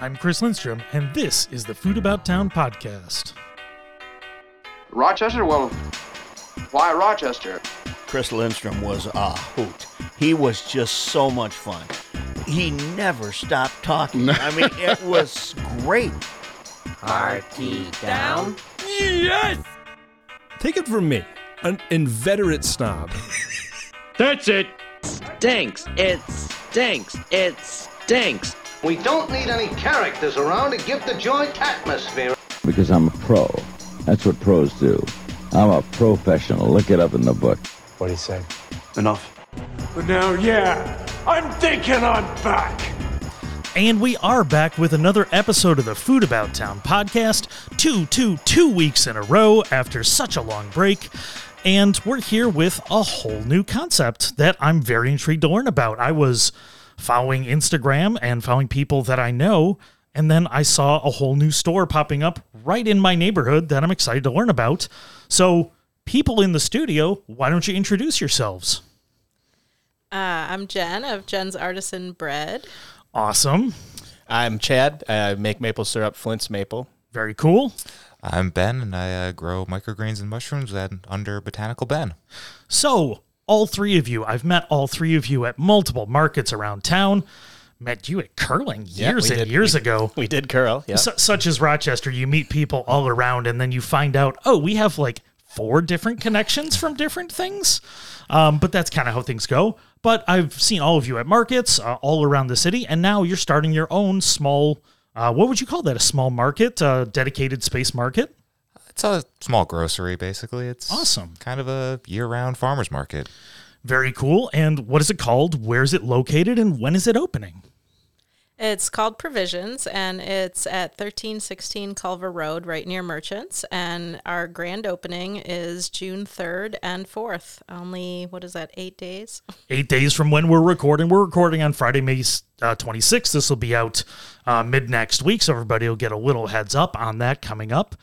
I'm Chris Lindstrom, and this is the Food About Town podcast. Rochester? Well, why Rochester? Chris Lindstrom was a hoot. He was just so much fun. He never stopped talking. I mean, it was great. Party down. Yes! Take it from me, an inveterate snob. That's it. Stinks. It stinks. It stinks. We don't need any characters around to give the joint atmosphere. Because I'm a pro. That's what pros do. I'm a professional. Look it up in the book. What do you say? Enough. But now, yeah, I'm thinking I'm back. And we are back with another episode of the Food About Town podcast, two, two, two weeks in a row after such a long break. And we're here with a whole new concept that I'm very intrigued to learn about. I was following Instagram and following people that I know, and then I saw a whole new store popping up right in my neighborhood that I'm excited to learn about. So, people in the studio, why don't you introduce yourselves? Uh, I'm Jen of Jen's Artisan Bread. Awesome. I'm Chad. I make maple syrup, Flint's Maple. Very cool. I'm Ben, and I uh, grow microgreens and mushrooms and under Botanical Ben. So, all three of you, I've met all three of you at multiple markets around town. Met you at curling years we and did- years we- ago. We did curl, yeah. Su- such as Rochester, you meet people all around, and then you find out, oh, we have like four different connections from different things. Um, but that's kind of how things go. But I've seen all of you at markets uh, all around the city, and now you're starting your own small. Uh, what would you call that? A small market, uh, dedicated space market. It's a small grocery, basically. It's Awesome. Kind of a year-round farmers market. Very cool. And what is it called? Where is it located? And when is it opening? It's called Provisions, and it's at 1316 Culver Road, right near Merchants. And our grand opening is June 3rd and 4th. Only, what is that, eight days? eight days from when we're recording. We're recording on Friday, May uh, 26th. This will be out uh, mid next week, so everybody will get a little heads up on that coming up.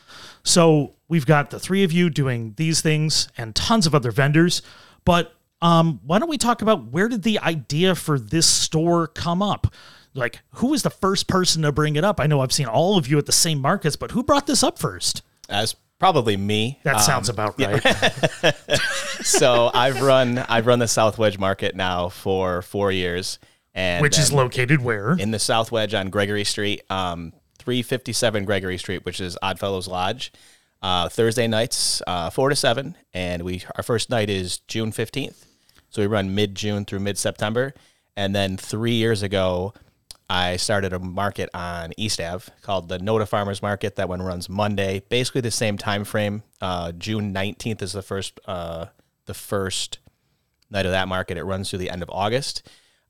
So we've got the three of you doing these things and tons of other vendors. But um, why don't we talk about where did the idea for this store come up? Like, who was the first person to bring it up? I know I've seen all of you at the same markets, but who brought this up first? As probably me. That Um, sounds about right. so I've run I've run the South Wedge Market now for four years, and Which is located where? in the South Wedge on Gregory Street, um, 357 Gregory Street, which is Oddfellows Lodge. Uh, Thursday nights, uh, four to seven, and we our first night is June 15th. So we run mid June through mid September, and then three years ago, I started a market on East Ave called the NOTA Farmers Market. That one runs Monday, basically the same time frame. Uh, June 19th is the first uh, the first night of that market. It runs through the end of August.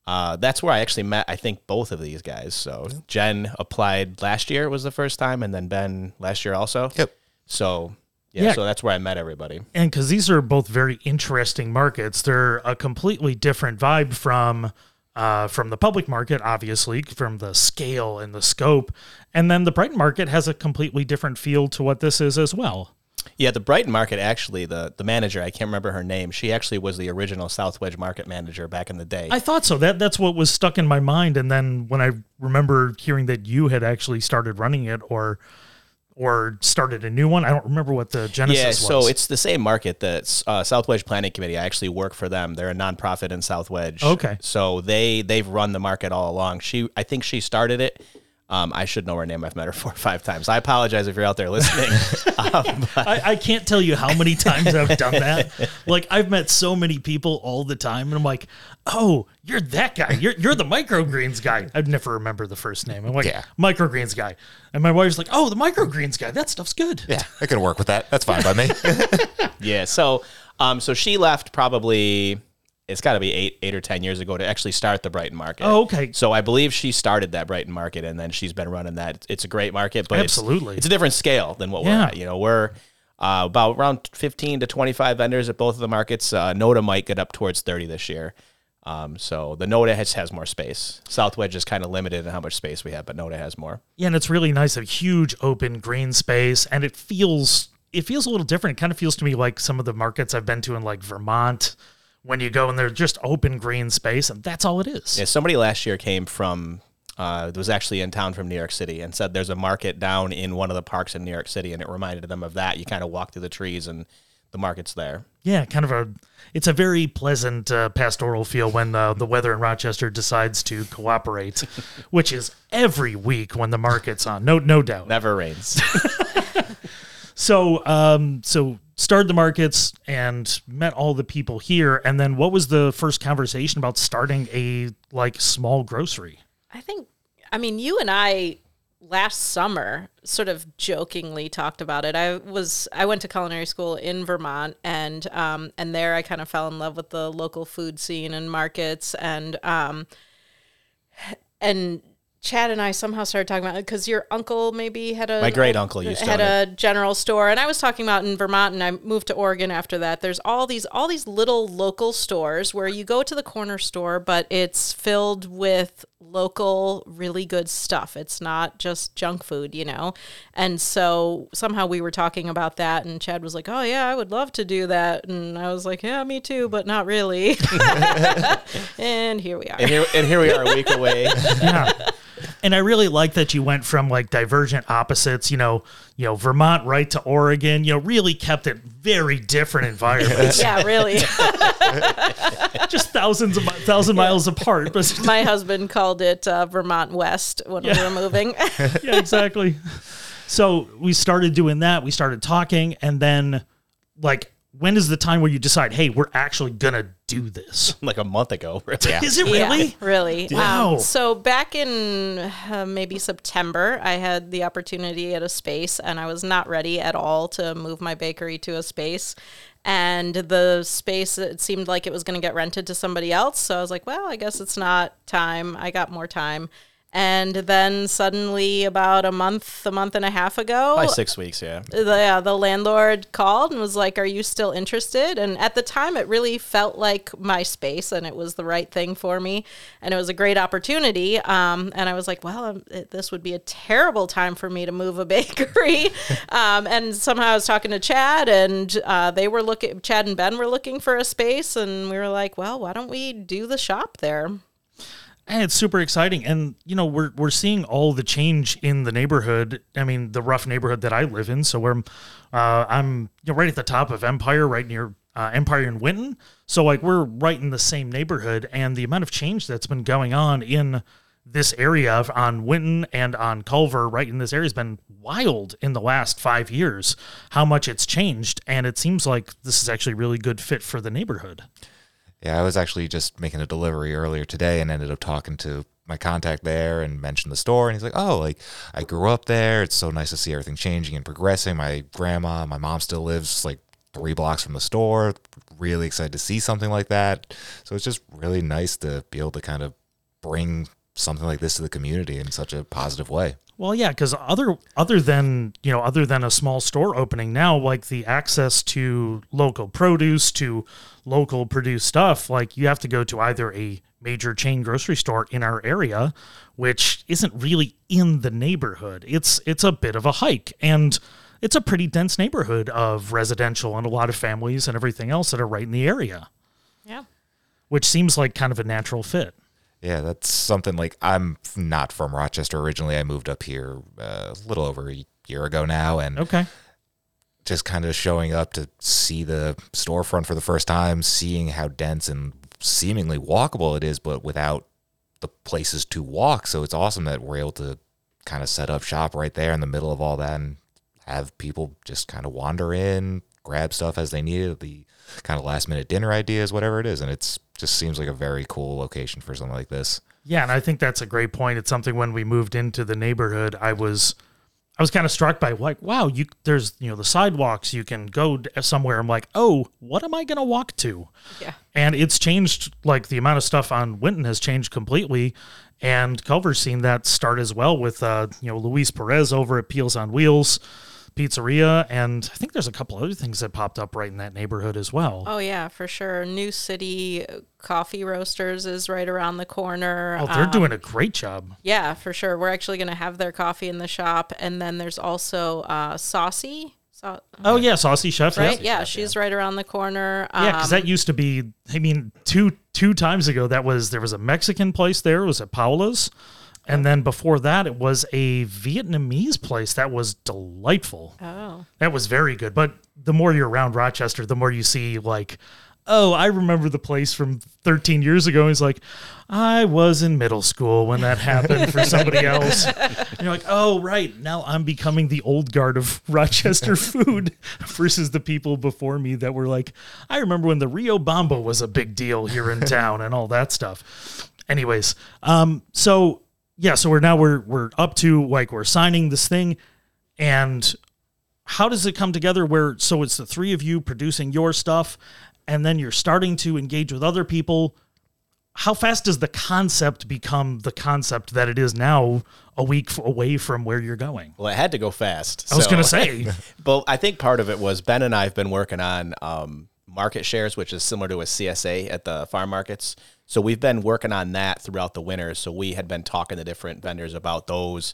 Uh, that's where I actually met, I think, both of these guys. So Jen applied last year was the first time, and then Ben last year also. Yep. So yeah, Yeah. so that's where I met everybody. and because these are both very interesting markets, they're a completely different vibe from uh, from the public market, obviously, from the scale and the scope, and then the Brighton market has a completely different feel to what this is as well. Yeah, the Brighton market actually, the the manager, I can't remember her name. She actually was the original South Wedge market manager back in the day. I thought so. That that's what was stuck in my mind, and then when I remember hearing that you had actually started running it, or or started a new one, I don't remember what the genesis yeah, was. so it's the same market that uh, South Wedge Planning Committee. I actually work for them. They're a nonprofit in South Wedge. Okay. So they they've run the market all along. She I think she started it. Um, I should know her name. I've met her four or five times. I apologize if you're out there listening. um, but- I, I can't tell you how many times I've done that. Like I've met so many people all the time, and I'm like, "Oh, you're that guy. You're you're the microgreens guy." I'd never remember the first name. I'm like, Yeah. "Microgreens guy," and my wife's like, "Oh, the microgreens guy. That stuff's good." Yeah, I can work with that. That's fine by me. yeah. So um, so she left probably. It's got to be eight, eight or ten years ago to actually start the Brighton market. Oh, okay. So I believe she started that Brighton market, and then she's been running that. It's a great market, but it's- Absolutely. it's, a different scale than what Yeah. we're at. You know, we're uh, about around fifteen to twenty five vendors at both of the markets. Uh, NOTA might get up towards thirty this year. Um, so the NOTA has, has more space. South Wedge is kind of limited in how much space we have, but NOTA has more. Yeah, and it's really nice, a huge open green space, and it feels it feels a little different. It kind of feels to me like some of the markets I've been to in like Vermont, when you go and they're just open green space, and that's all it is. Yeah, somebody last year came from uh, was actually in town from New York City and said there's a market down in one of the parks in New York City, and it reminded them of that. You kind of walk through the trees and the market's there. Yeah, kind of a. It's a very pleasant uh, pastoral feel when uh, the weather in Rochester decides to cooperate, which is every week when the market's on. No, no doubt. Never rains. So, um, so started the markets and met all the people here, and then what was the first conversation about starting a like small grocery? I think, I mean, you and I last summer sort of jokingly talked about it. I was I went to culinary school in Vermont and um and there I kind of fell in love with the local food scene and markets and um and Chad and I somehow started talking about it because your uncle maybe had a My great uncle used to had a general store, and I was talking about in Vermont, and I moved to Oregon after that. There's all these all these little local stores where you go to the corner store, but it's filled with local, really good stuff. It's not just junk food, you know. And so somehow we were talking about that, and Chad was like, "Oh yeah, I would love to do that," and I was like, "Yeah, me too, but not really." and here we are. and here and here we are a week away. yeah. And I really like that you went from like divergent opposites, you know, you know, Vermont right to Oregon, you know, really kept it very different environments. yeah, really. Just thousands of thousand miles apart. But My husband called it uh, Vermont West when we were moving. yeah, exactly. So we started doing that. We started talking, and then like, when is the time where you decide, hey, we're actually gonna do this? like a month ago. Really. Is it really? Yeah, really. Wow. Um, so back in uh, maybe September, I had the opportunity at a space, and I was not ready at all to move my bakery to a space. And the space, it seemed like it was going to get rented to somebody else. So I was like, well, I guess it's not time. I got more time. And then suddenly, about a month, a month and a half ago, By six weeks, yeah. the uh, the landlord called and was like, "Are you still interested?" And at the time, it really felt like my space, and it was the right thing for me, and it was a great opportunity. Um, and I was like, "Well, um, it, this would be a terrible time for me to move a bakery." um, and somehow I was talking to Chad, and uh, they were looking. Chad and Ben were looking for a space, and we were like, "Well, why don't we do the shop there?" And it's super exciting. And, you know, we're, we're seeing all the change in the neighborhood. I mean, the rough neighborhood that I live in. So we're, uh, I'm you know, right at the top of Empire, right near uh, Empire and Winton. So, like, we're right in the same neighborhood. And the amount of change that's been going on in this area on Winton and on Culver, right in this area, has been wild in the last five years. How much it's changed. And it seems like this is actually a really good fit for the neighborhood. Yeah, I was actually just making a delivery earlier today and ended up talking to my contact there and mentioned the store. And he's like, Oh, like I grew up there. It's so nice to see everything changing and progressing. My grandma, my mom still lives like three blocks from the store. Really excited to see something like that. So it's just really nice to be able to kind of bring something like this to the community in such a positive way. Well, yeah, because other other than you know other than a small store opening now, like the access to local produce to local produced stuff, like you have to go to either a major chain grocery store in our area, which isn't really in the neighborhood. It's it's a bit of a hike, and it's a pretty dense neighborhood of residential and a lot of families and everything else that are right in the area, Yeah. which seems like kind of a natural fit. Yeah, that's something like I'm not from Rochester originally. I moved up here uh, a little over a year ago now, and Okay. just kind of showing up to see the storefront for the first time, seeing how dense and seemingly walkable it is, but without the places to walk. So it's awesome that we're able to kind of set up shop right there in the middle of all that and have people just kind of wander in, grab stuff as they need it, the kind of last minute dinner ideas, whatever it is. And it's just seems like a very cool location for something like this. Yeah, and I think that's a great point. It's something when we moved into the neighborhood, I was I was kind of struck by like, wow, you there's you know the sidewalks, you can go d- somewhere. I'm like, oh, what am I gonna walk to? Yeah. And it's changed. Like the amount of stuff on Winton has changed completely, and Culver's seen that start as well with uh, you know Luis Perez over at Peels on Wheels Pizzeria, and I think there's a couple other things that popped up right in that neighborhood as well. Oh yeah, for sure. New City Coffee Roasters is right around the corner. Oh, they're Um, doing a great job. Yeah, for sure. We're actually going to have their coffee in the shop, and then there's also uh, Saucy. Sau- Oh yeah, Saucy Chef, right? yeah. Yeah, she's right around the corner. Yeah, because Um, that used to be. I mean, two two times ago, that was there was a Mexican place there. It was at Paula's, And then before that, it was a Vietnamese place that was delightful. Oh. That was very good. But the more you're around Rochester, the more you see, like, oh, I remember the place from 13 years ago. And He's like, I was in middle school when that happened for somebody else. And you're like, oh, right. Now I'm becoming the old guard of Rochester food versus the people before me that were like, I remember when the Rio Bamba was a big deal here in town and all that stuff. Anyways, um, so yeah, so we're now we're we're up to like we're signing this thing and how does it come together where so it's the three of you producing your stuff and then you're starting to engage with other people how fast does the concept become the concept that it is now a week away from where you're going Well, it had to go fast. I was so- gonna say. but I think part of it was Ben and I have been working on um, market shares, which is similar to a CSA at the farm markets. So we've been working on that throughout the winter. So we had been talking to different vendors about those.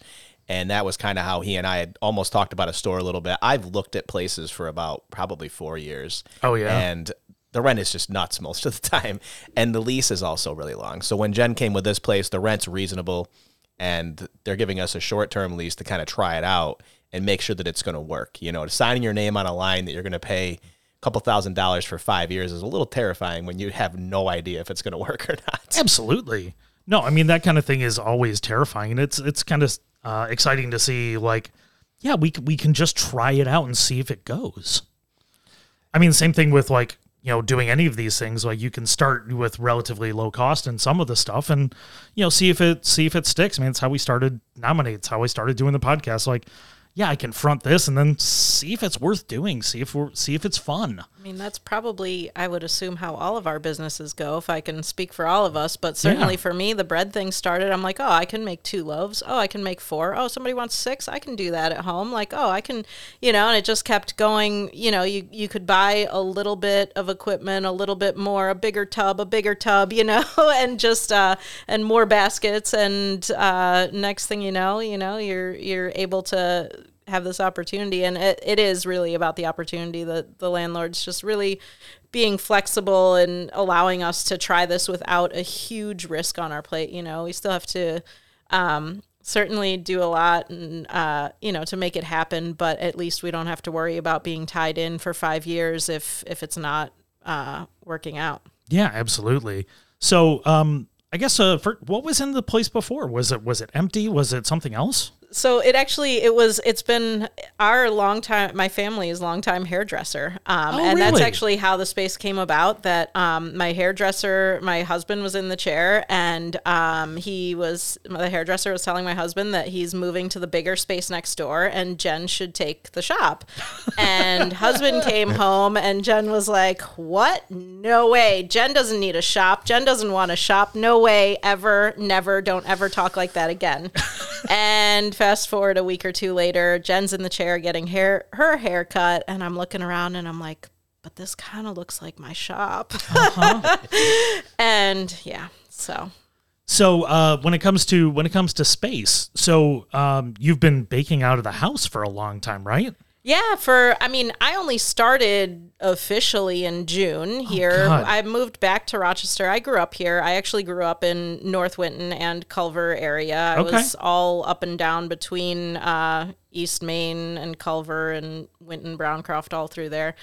And that was kind of how he and I had almost talked about a store a little bit. I've looked at places for about probably four years. Oh, yeah. And the rent is just nuts most of the time. And the lease is also really long. So when Jen came with this place, the rent's reasonable and they're giving us a short term lease to kind of try it out and make sure that it's going to work. You know, signing your name on a line that you're going to pay couple thousand dollars for five years is a little terrifying when you have no idea if it's going to work or not. Absolutely. No, I mean that kind of thing is always terrifying, and it's it's kind of uh, exciting to see. Like, yeah, we we can just try it out and see if it goes. I mean, same thing with like you know doing any of these things. Like, you can start with relatively low cost in some of the stuff, and you know see if it see if it sticks. I mean, it's how we started nominate. It's how we started doing the podcast. Like, yeah, I confront this and then see if it's worth doing. See if we're see if it's fun. I mean, that's probably, I would assume, how all of our businesses go, if I can speak for all of us. But certainly Yeah. for me, the bread thing started. I'm like, oh, I can make two loaves. Oh, I can make four. Oh, somebody wants six. I can do that at home. Like, oh, I can, you know, and it just kept going. You know, you, you could buy a little bit of equipment, a little bit more, a bigger tub, a bigger tub, you know, and just, uh, and more baskets. And uh, next thing you know, you know, you're, you're able to have this opportunity and it, it is really about the opportunity that the landlord's just really being flexible and allowing us to try this without a huge risk on our plate you know we still have to um, certainly do a lot and uh, you know to make it happen but at least we don't have to worry about being tied in for five years if if it's not uh, working out Yeah, absolutely. So, um, I guess uh, for, what was in the place before? Was it was it empty? Was it something else? So it actually it was it's been our long time my family's longtime hairdresser. Um, Oh, and that's actually how the space came about that um, my hairdresser my husband was in the chair and um, he was the hairdresser was telling my husband that he's moving to the bigger space next door and jen should take the shop. And husband came home and jen was like what? No way. Jen doesn't need a shop. Jen doesn't want a shop. No way. Ever never don't ever talk like that again and fast forward a week or two later, Jen's in the chair getting hair her hair cut, and I'm looking around and I'm like, but this kind of looks like my shop. and yeah, so So, uh, when it comes to when it comes to space, so um, you've been baking out of the house for a long time, right? Yeah, for I mean, I only started officially in June here. God. I moved back to Rochester. I grew up here. I actually grew up in North Winton and Culver area. I Okay. was all up and down between uh, East Main and Culver and Winton, Browncroft, all through there.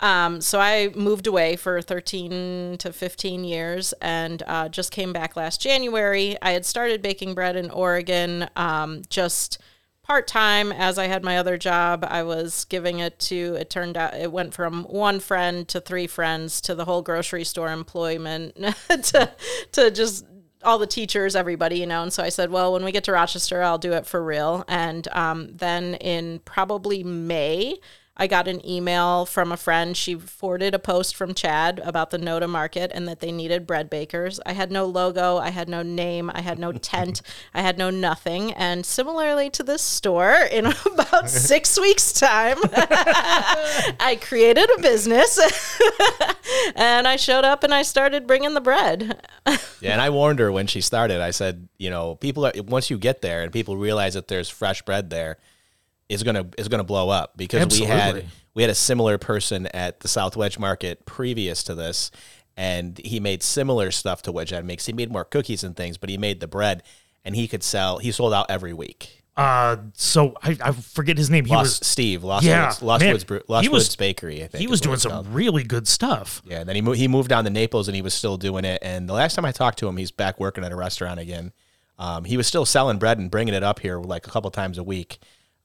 Um, so I moved away for 13 to 15 years and uh, just came back last January. I had started baking bread in Oregon, um, just part time as I had my other job. I was giving it to, it turned out, it went from one friend to three friends to the whole grocery store employment to, to just all the teachers, everybody, you know. And so I said, well, when we get to Rochester, I'll do it for real. And um, then in probably May, I got an email from a friend. She forwarded a post from Chad about the NOTA Market and that they needed bread bakers. I had no logo, I had no name, I had no tent, I had no nothing. And similarly to this store, in about six weeks' time, I created a business and I showed up and I started bringing the bread. Yeah, and I warned her when she started. I said, you know, people are once you get there and people realize that there's fresh bread there, is gonna is gonna blow up because we had we had a similar person at the South Wedge Market previous to this, and he made similar stuff to what Jen makes. He made more cookies and things, but he made the bread. and he could sell. He sold out every week. Uh, so I, I forget his name. He Lost, was Steve Lost Yeah, Woods, Lost man, Woods, Bre- Lost was- Woods Bakery. I think he was doing some called. really good stuff. Yeah, and then he mo- he moved down to Naples and he was still doing it. And the last time I talked to him, he's back working at a restaurant again. Um, he was still selling bread and bringing it up here like a couple times a week.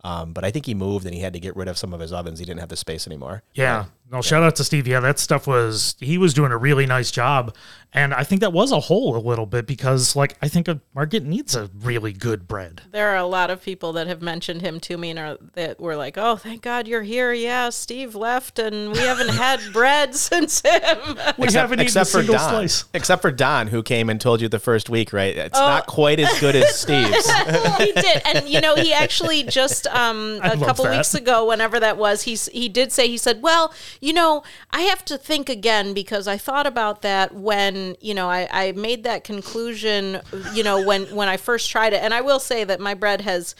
Um, but I think he moved and he had to get rid of some of his ovens. He didn't have the space anymore. Yeah. No, shout out to Steve. Yeah, that stuff was he was doing a really nice job. And I think that was a hole a little bit because like I think a market needs a really good bread. There are a lot of people that have mentioned him to me and are, that were like, "Oh, thank God you're here." Yeah, Steve left, and we haven't had bread since him. We haven't eaten a for single Don. slice. Except for Don, who came and told you the first week, right? It's Oh. not quite as good as Steve's. he did, and you know, he actually just um, I a love couple that. weeks ago, whenever that was, he he did say he said, "Well, you know, I have to think again because I thought about that when you know I, I made that conclusion, you know, when when I first tried it, and I will say that my bread has."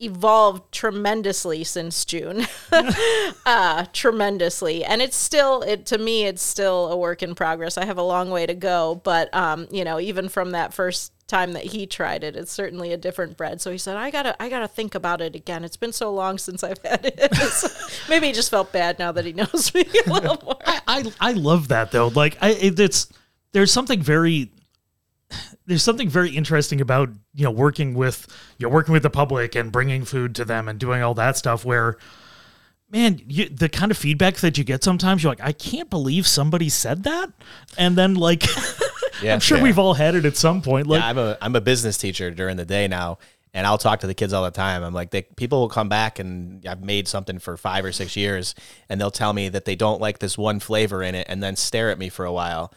Evolved tremendously since June. uh tremendously. And it's still it to me it's still a work in progress. I have a long way to go, but um you know, even from that first time that he tried it, it's certainly a different bread. So he said, "I got to I got to think about it again. It's been so long since I've had it." So maybe he just felt bad now that he knows me a little more. I I love that though. Like I it, it's there's something very there's something very interesting about you know working with you know working with the public and bringing food to them and doing all that stuff where man you, the kind of feedback that you get sometimes you're like I can't believe somebody said that and then like Yeah, I'm sure yeah. we've all had it at some point like yeah, I'm a I'm a business teacher during the day now, and I'll talk to the kids all the time. I'm like, they, people will come back and I've made something for five or six years, and they'll tell me that they don't like this one flavor in it, and then stare at me for a while,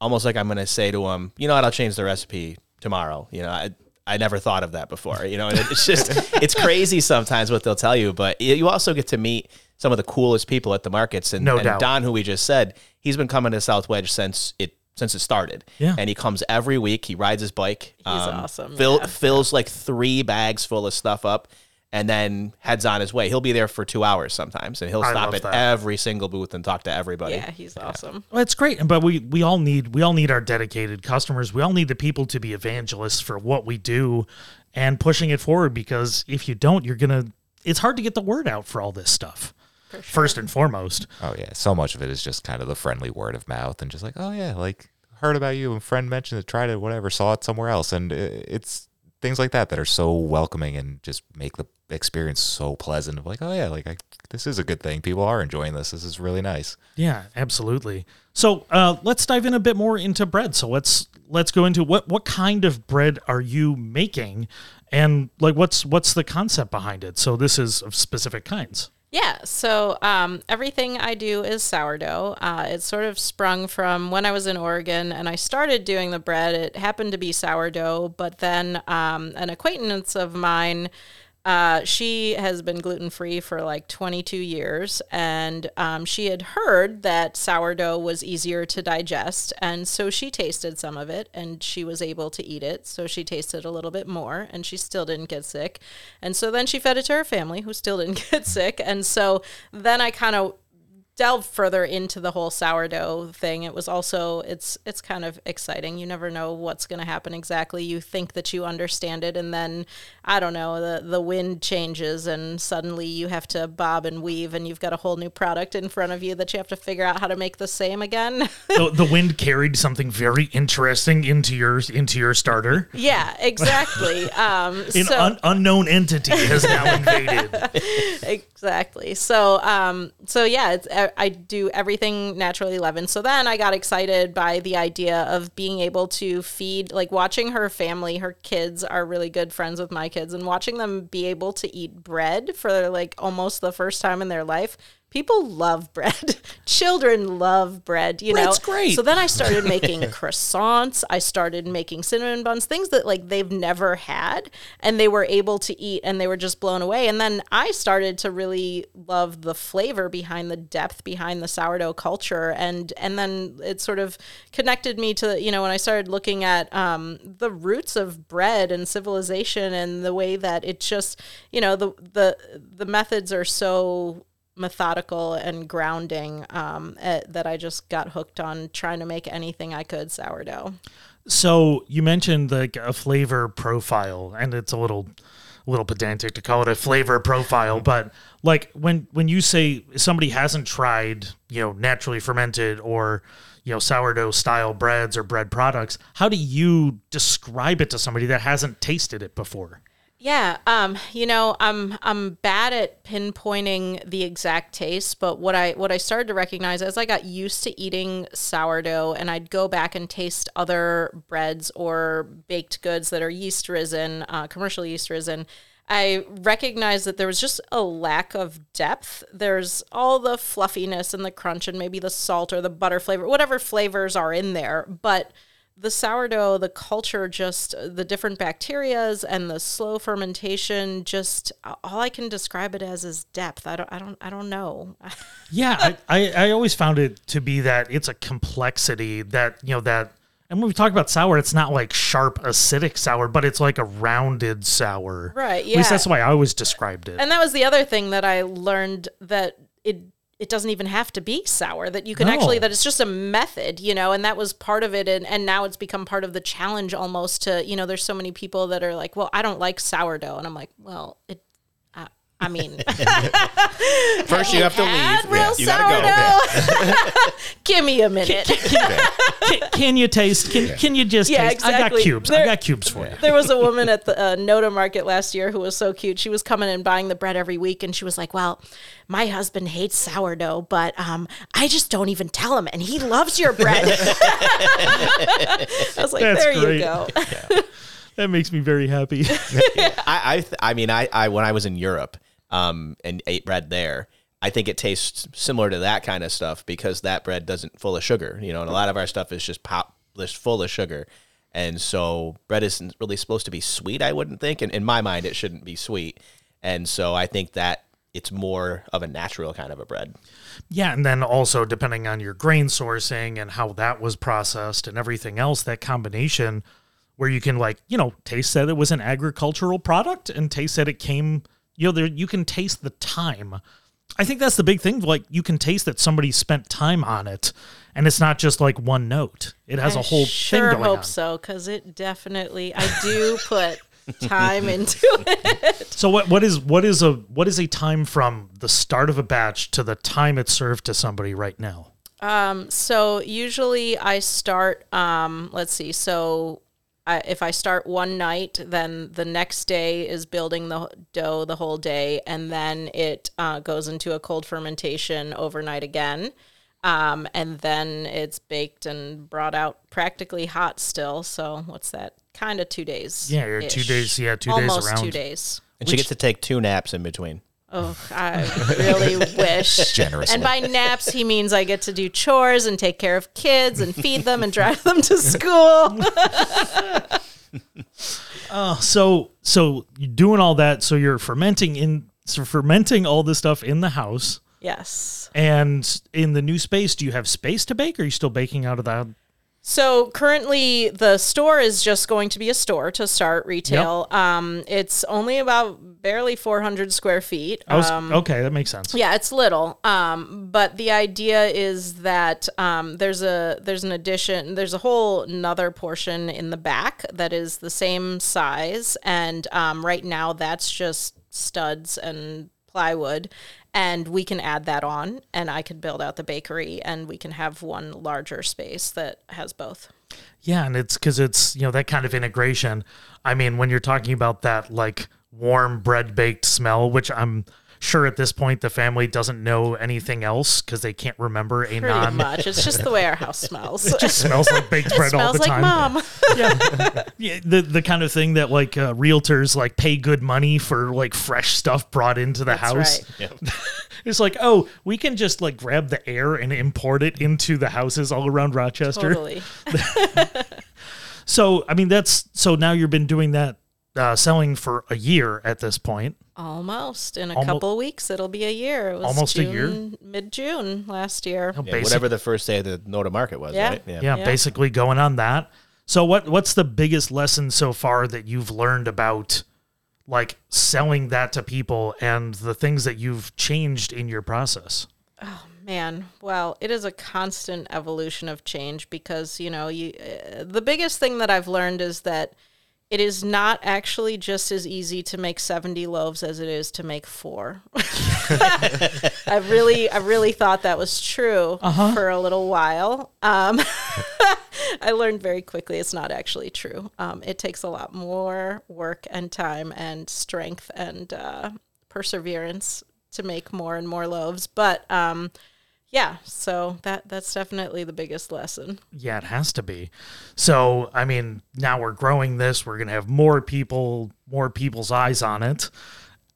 almost like I'm going to say to them, you know what, I'll change the recipe tomorrow. You know, I I never thought of that before. You know, and it's just it's crazy sometimes what they'll tell you, but you also get to meet some of the coolest people at the markets. And, No and doubt. Don, who we just said, he's been coming to South Wedge since it since it started. Yeah. And he comes every week. He rides his bike. He's um, awesome, Fill, yeah. Fills like three bags full of stuff up and then heads on his way. He'll be there for two hours sometimes and he'll I stop at that. every single booth and talk to everybody. Yeah, he's awesome. Well, it's great, but we we all need we all need our dedicated customers. We all need the people to be evangelists for what we do and pushing it forward because if you don't, you're gonna it's hard to get the word out for all this stuff. First and foremost. Oh yeah, so much of it is just kind of the friendly word of mouth and just like, oh yeah, like heard about you and friend mentioned it, tried it, whatever, saw it somewhere else, and uh, it's things like that that are so welcoming and just make the experience so pleasant. Of like, oh yeah, like I, this is a good thing. People are enjoying this. This is really nice. Yeah, absolutely. So uh, let's dive in a bit more into bread. So let's let's go into what what kind of bread are you making, and like what's what's the concept behind it. So this is of specific kinds. Yeah, so um, everything I do is sourdough. Uh, it sort of sprung from when I was in Oregon and I started doing the bread. It happened to be sourdough, but then um, an acquaintance of mine. Uh, she has been gluten free for like 22 years, and um, she had heard that sourdough was easier to digest. And so she tasted some of it and she was able to eat it. So she tasted a little bit more and she still didn't get sick. And so then she fed it to her family who still didn't get sick. And so then I kind of delved further into the whole sourdough thing it was also it's it's kind of exciting you never know what's going to happen exactly you think that you understand it and then i don't know the the wind changes and suddenly you have to bob and weave and you've got a whole new product in front of you that you have to figure out how to make the same again the, the wind carried something very interesting into your into your starter. yeah exactly um An so un- unknown entity has now invaded. exactly. So, um, so yeah, it's, I do everything naturally leavened. So then I got excited by the idea of being able to feed, like watching her family, her kids are really good friends with my kids, and watching them be able to eat bread for like almost the first time in their life. People love bread. Children love bread, you Bread's know. great. So then I started making croissants. I started making cinnamon buns, things that like they've never had and they were able to eat and they were just blown away. And then I started to really love the flavor behind the depth behind the sourdough culture and and then it sort of connected me to, you know, when I started looking at um, the roots of bread and civilization and the way that it just, you know, the the the methods are so methodical and grounding um, eh, that I just got hooked on trying to make anything I could sourdough. So you mentioned like a flavor profile, and it's a little, a little pedantic to call it a flavor profile, but like when when you say somebody hasn't tried, you know, naturally fermented or you know sourdough style breads or bread products, how do you describe it to somebody that hasn't tasted it before? Yeah, um, you know, I'm I'm bad at pinpointing the exact taste, but what I what I started to recognize as I got used to eating sourdough and I'd go back and taste other breads or baked goods that are yeast risen, uh, yeast risen, I recognized that there was just a lack of depth. There's all the fluffiness and the crunch and maybe the salt or the butter flavor, whatever flavors are in there, but the sourdough, the culture, just the different bacterias and the slow fermentation, just all I can describe it as is depth. I don't, I don't, I don't know. yeah, I, I, I always found it to be that it's a complexity that you know that, and when we talk about sour, it's not like sharp acidic sour, but it's like a rounded sour. Right. Yeah. At least that's the way I always described it. And that was the other thing that I learned that it it doesn't even have to be sour that you can No. actually that it's just a method you know and that was part of it and, and now it's become part of the challenge almost to you know there's so many people that are like well i don't like sourdough and i'm like well it i mean First, you have to had leave. real Yeah, you gotta go. sourdough give me a minute can, can you taste? Can, can you just Yeah, taste? I got exactly. cubes. I got cubes for you. there was a woman at the uh, NOTA Market last year who was so cute. She was coming and buying the bread every week, and she was like, "Well, my husband hates sourdough, but um, I just don't even tell him, and he loves your bread." I was like, That's "There great. you go." That makes me very happy. I I, th- I mean I, I when I was in Europe um and ate bread there I think it tastes similar to that kind of stuff because that bread doesn't full of sugar you know and a lot of our stuff is just pop just full of sugar. And so bread isn't really supposed to be sweet I wouldn't think. And in my mind it shouldn't be sweet. And so I think that it's more of a natural kind of a bread. Yeah, and then also depending on your grain sourcing and how that was processed and everything else, that combination where you can like, you know, taste that it was an agricultural product and taste that it came, you know, there you can taste the time. I think that's the big thing. Like you can taste that somebody spent time on it and it's not just like one note. It has I a whole sure thing going hope on. so because it definitely. I do put time into it. So what what is what is a what is a time from the start of a batch to the time it's served to somebody right now? Um, so usually I start, um, let's see, so I, if I start one night, then the next day is building the dough the whole day, and then it uh, goes into a cold fermentation overnight again. Um, and then it's baked and brought out practically hot still. So what's that? Kind of two days. Yeah, two days- yeah, two days Almost two days. and she gets to take two naps in between Oh, I really wish. Generously. And by naps, he means I get to do chores and take care of kids and feed them and drive them to school. Oh, so so you're doing all that. So you're fermenting in so fermenting all this stuff in the house. yes. And in the new space, do you have space to bake? Or are you still baking out of that? So currently, the store is just going to be a store to start retail. Um, it's only about barely 400 square feet. Was, Um, okay, that makes sense. Yeah, it's little. Um, but the idea is that um, there's a there's an addition. There's a whole another portion in the back that is the same size, and um, right now that's just studs and plywood. And we can add that on, and I could build out the bakery, and we can have one larger space that has both. Yeah, and it's because it's you know that kind of integration. I mean, when you're talking about that like warm bread baked smell, which I'm sure at this point the family doesn't know anything else because they can't remember a Pretty non. much. It's just the way our house smells. It just smells like baked It bread all smells the like time. mom. yeah, the the kind of thing that like uh, realtors like pay good money for like fresh stuff brought into the That's house. right. it's like, oh, we can just like grab the air and import it into the houses all around Rochester. Totally. So, I mean, that's so now you've been doing that uh, selling for a year at this point. Almost in a Almo- couple of weeks, it'll be a year. It was Almost a year? mid June last year. Yeah, basic- whatever the first day of the NOTA market was Yeah. right Yeah, Yeah. basically going on that. So, what what's the biggest lesson so far that you've learned about like selling that to people and the things that you've changed in your process? Oh man, well, it is a constant evolution of change because, you know, you uh, the biggest thing that I've learned is that it is not actually just as easy to make 70 loaves as it is to make 4. I really I really thought that was true for a little while. Um, I learned very quickly it's not actually true. Um, it takes a lot more work and time and strength and uh, perseverance to make more and more loaves. But um, yeah, so that that's definitely the biggest lesson. Yeah, it has to be. So, I mean, now we're growing this. We're going to have more people, more people's eyes on it.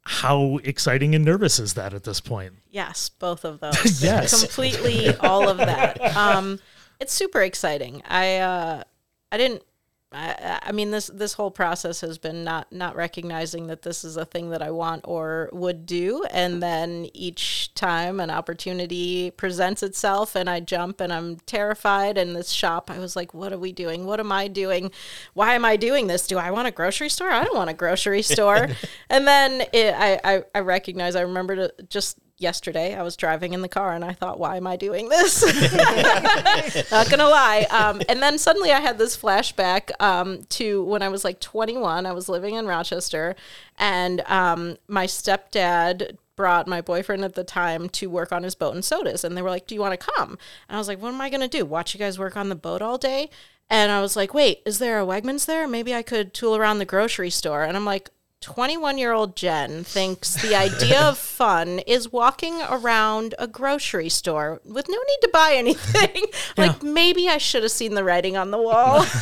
How exciting and nervous is that at this point? Yes, both of those. Yes. completely all of that. Um, it's super exciting. I uh, I didn't. I, I mean this this whole process has been not not recognizing that this is a thing that I want or would do, and then each time an opportunity presents itself, and I jump, and I'm terrified. And this shop, I was like, "What are we doing? What am I doing? Why am I doing this? Do I want a grocery store? I don't want a grocery store." and then it, I, I I recognize. I remember to just yesterday I was driving in the car and I thought, why am I doing this? Not gonna lie. Um, and then suddenly I had this flashback um, to when I was like 21. I was living in Rochester, and um, my stepdad brought my boyfriend at the time to work on his boat and Sodus, and they were like, "Do you want to come?" And I was like, "What am I gonna do? Watch you guys work on the boat all day?" And I was like, "Wait, is there a Wegmans there? Maybe I could tool around the grocery store." And I'm like. 21 year old Jen thinks the idea of fun is walking around a grocery store with no need to buy anything. like, maybe I should have seen the writing on the wall.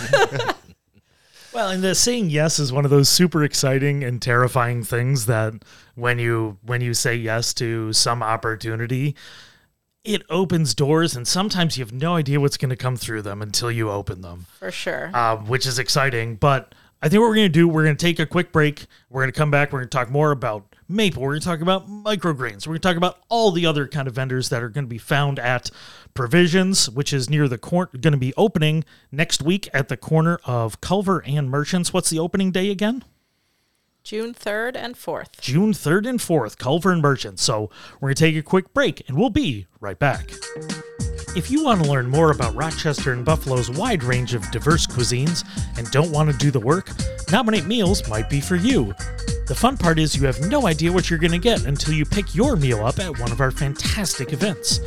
Well, and the saying yes is one of those super exciting and terrifying things that when you when you say yes to some opportunity, it opens doors and sometimes you have no idea what's going to come through them until you open them. For sure. uh, which is exciting. But I think what we're going to do, we're going to take a quick break. We're going to come back. We're going to talk more about maple. We're going to talk about microgreens. We're going to talk about all the other kind of vendors that are going to be found at Provisions, which is near the corner, going to be opening next week at the corner of Culver and Merchants. What's the opening day again? June 3rd and 4th. June 3rd and 4th, Culver and Merchants. So we're going to take a quick break and we'll be right back. If you want to learn more about Rochester and Buffalo's wide range of diverse cuisines and don't want to do the work, Nominate Meals might be for you. The fun part is you have no idea what you're going to get until you pick your meal up at one of our fantastic events.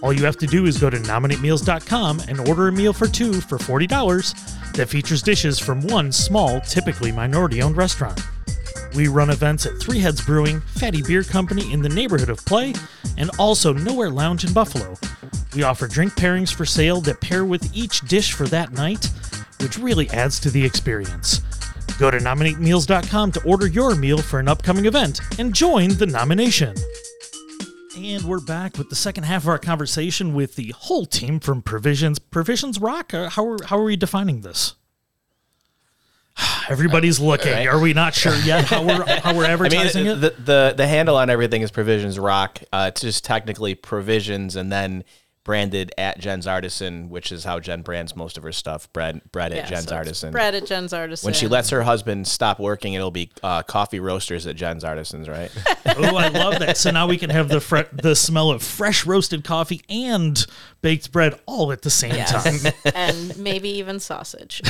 All you have to do is go to nominatemeals.com and order a meal for two for $40 that features dishes from one small, typically minority owned restaurant. We run events at Three Heads Brewing, Fatty Beer Company in the neighborhood of Play, and also Nowhere Lounge in Buffalo. We offer drink pairings for sale that pair with each dish for that night, which really adds to the experience. Go to nominatemeals.com to order your meal for an upcoming event and join the nomination. And we're back with the second half of our conversation with the whole team from Provisions. Provisions Rock? Uh, How are, how are we defining this? Everybody's looking. Right. Are we not sure yet how we're, how we're I mean, advertising it? the, the the handle on everything is Provisions Rock. Uh, it's just technically Provisions, and then branded at Jen's Artisan, which is how Jen brands most of her stuff. Bread, bread Yeah, at Jen's so Artisan. Bread at Jen's Artisan. When she lets her husband stop working, it'll be uh, coffee roasters at Jen's Artisans, right? oh, I love that. So now we can have the fre- the smell of fresh roasted coffee and baked bread all at the same time. And maybe even sausage.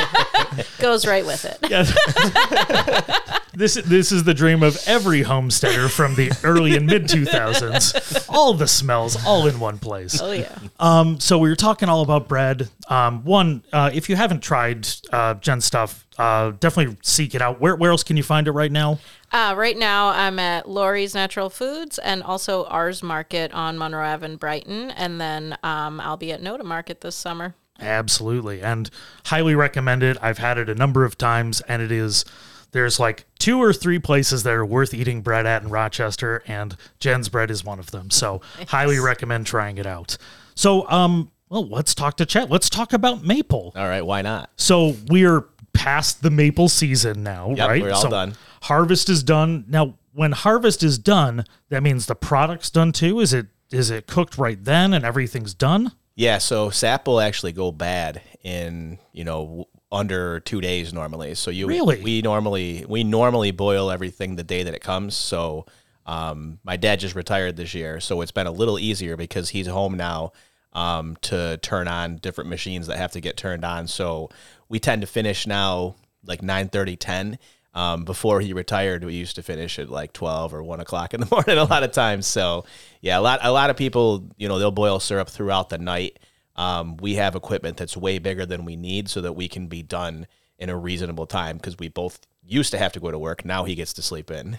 Goes right with it. This this is the dream of every homesteader from the early and mid 2000s. All the smells all in one place. Oh, yeah. Um, so we were talking all about bread. Um, one, uh, if you haven't tried uh, Jen stuff, uh, definitely seek it out. Where where else can you find it right now? Uh, right now, I'm at Lori's Natural Foods and also Ours Market on Monroe Ave in Brighton. And then um, I'll be at NOTA Market this summer. Absolutely, and highly recommend it. I've had it a number of times, and it is. There's like two or three places that are worth eating bread at in Rochester, and Jen's Bread is one of them. So highly recommend trying it out. So, um, well, let's talk to Chet. Let's talk about maple. All right, why not? So we're past the maple season now, Yep, right? we're all so done. Harvest is done. Now, when harvest is done, that means the product's done too. Is it is it cooked right then and everything's done? Yeah, so sap will actually go bad in you know under two days normally. So you Really? we normally we normally boil everything the day that it comes. So Um, my dad just retired this year, so it's been a little easier because he's home now um, to turn on different machines that have to get turned on. So we tend to finish now like 9 30, 10. Um, before he retired, we used to finish at like 12 or 1 o'clock in the morning a lot of times. So, yeah, a lot, a lot of people, you know, they'll boil syrup throughout the night. Um, we have equipment that's way bigger than we need so that we can be done in a reasonable time because we both used to have to go to work. Now he gets to sleep in.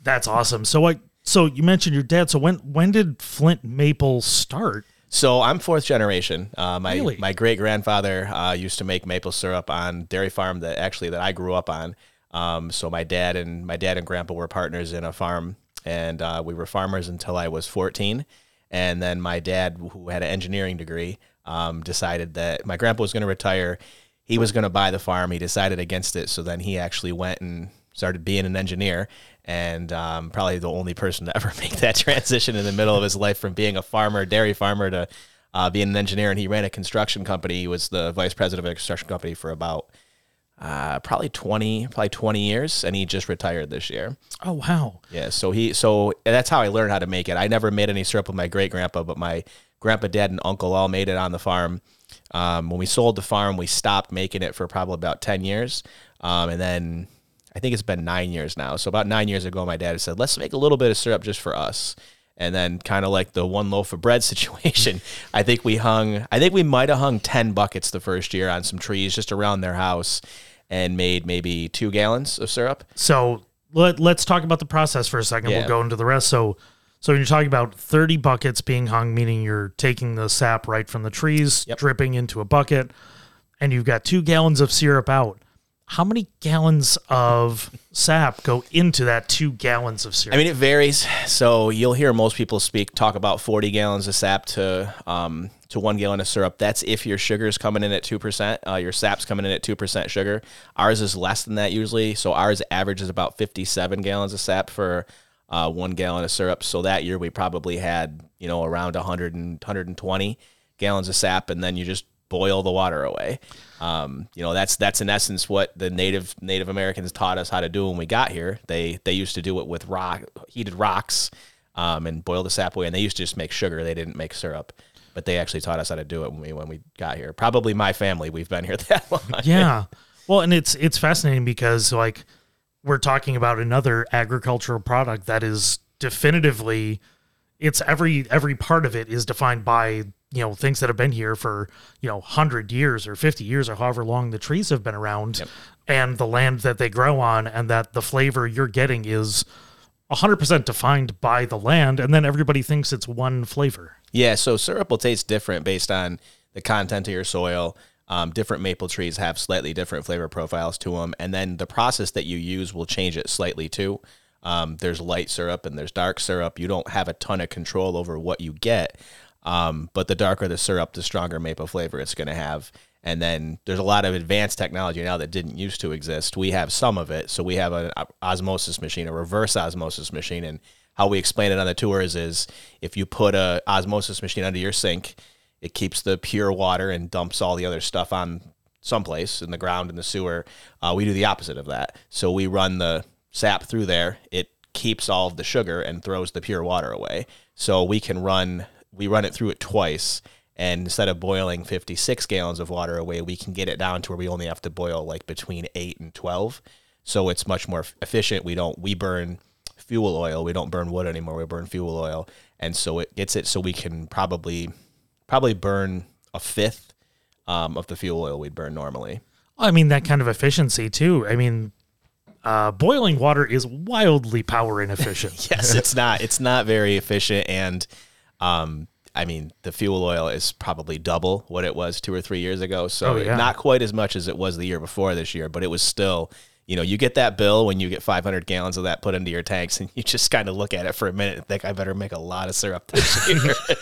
That's awesome. So I so you mentioned your dad. So when when did Flint Maple start? So I'm fourth generation. Uh, my Really? my great grandfather uh, used to make maple syrup on dairy farm that actually that I grew up on. Um, so my dad and my dad and grandpa were partners in a farm, and uh, we were farmers until I was 14. And then my dad, who had an engineering degree, um, decided that my grandpa was going to retire. He was going to buy the farm. He decided against it. So then he actually went and started being an engineer and um, probably the only person to ever make that transition in the middle of his life from being a farmer, dairy farmer, to uh, being an engineer. And he ran a construction company. He was the vice president of a construction company for about uh, probably 20, probably 20 years. And he just retired this year. Oh wow. Yeah, so he so that's how I learned how to make it. I never made any syrup with my great grandpa, but my grandpa, dad, and uncle all made it on the farm. Um, when we sold the farm, we stopped making it for probably about ten years, um, and then I think it's been nine years now. So about nine years ago, my dad said, "Let's make a little bit of syrup just for us." And then, kind of like the one loaf of bread situation, I think we hung. I think we might have hung ten buckets the first year on some trees just around their house, and made maybe two gallons of syrup. So let let's talk about the process for a second. Yeah. We'll go into the rest. So so when you're talking about 30 buckets being hung, meaning you're taking the sap right from the trees, dripping into a bucket, and you've got two gallons of syrup out. How many gallons of sap go into that two gallons of syrup? I mean, it varies. So you'll hear most people speak talk about 40 gallons of sap to um, to one gallon of syrup. That's if your sugar is coming in at two percent. Uh, your sap's coming in at two percent sugar. Ours is less than that usually. So ours averages about 57 gallons of sap for uh, one gallon of syrup. So that year we probably had you know around 100 and 120 gallons of sap, and then you just boil the water away. Um, you know, that's that's in essence what the native Native Americans taught us how to do when we got here. They they used to do it with rock heated rocks um, and boil the sap away, and they used to just make sugar. They didn't make syrup, but they actually taught us how to do it when we when we got here. Probably my family. We've been here that long. yeah. Well, and it's it's fascinating because like we're talking about another agricultural product that is definitively it's every every part of it is defined by you know things that have been here for you know 100 years or 50 years or however long the trees have been around and the land that they grow on and that the flavor you're getting is 100% defined by the land and then everybody thinks it's one flavor Yeah, so syrup will taste different based on the content of your soil. Um, different maple trees have slightly different flavor profiles to them, and then the process that you use will change it slightly too. Um, there's light syrup and there's dark syrup. You don't have a ton of control over what you get, um, but the darker the syrup, the stronger maple flavor it's going to have. And then there's a lot of advanced technology now that didn't used to exist. We have some of it. So we have an osmosis machine, a reverse osmosis machine, and how we explain it on the tours is if you put a osmosis machine under your sink, it keeps the pure water and dumps all the other stuff on someplace in the ground in the sewer. Uh, we do the opposite of that. So we run the sap through there. It keeps all of the sugar and throws the pure water away. So we can run we run it through it twice. And instead of boiling 56 gallons of water away, we can get it down to where we only have to boil like between 8 and 12. So it's much more efficient. We don't we burn fuel oil. We don't burn wood anymore. We burn fuel oil. And so it gets it so we can probably probably burn a fifth um, of the fuel oil we'd burn normally. I mean, that kind of efficiency too. I mean, uh, boiling water is wildly power inefficient. yes, it's not. It's not very efficient, and um, I mean, the fuel oil is probably double what it was two or three years ago. So Oh, yeah. not quite as much as it was the year before this year, but it was still. You know, you get that bill when you get 500 gallons of that put into your tanks, and you just kind of look at it for a minute and think, I better make a lot of syrup this year.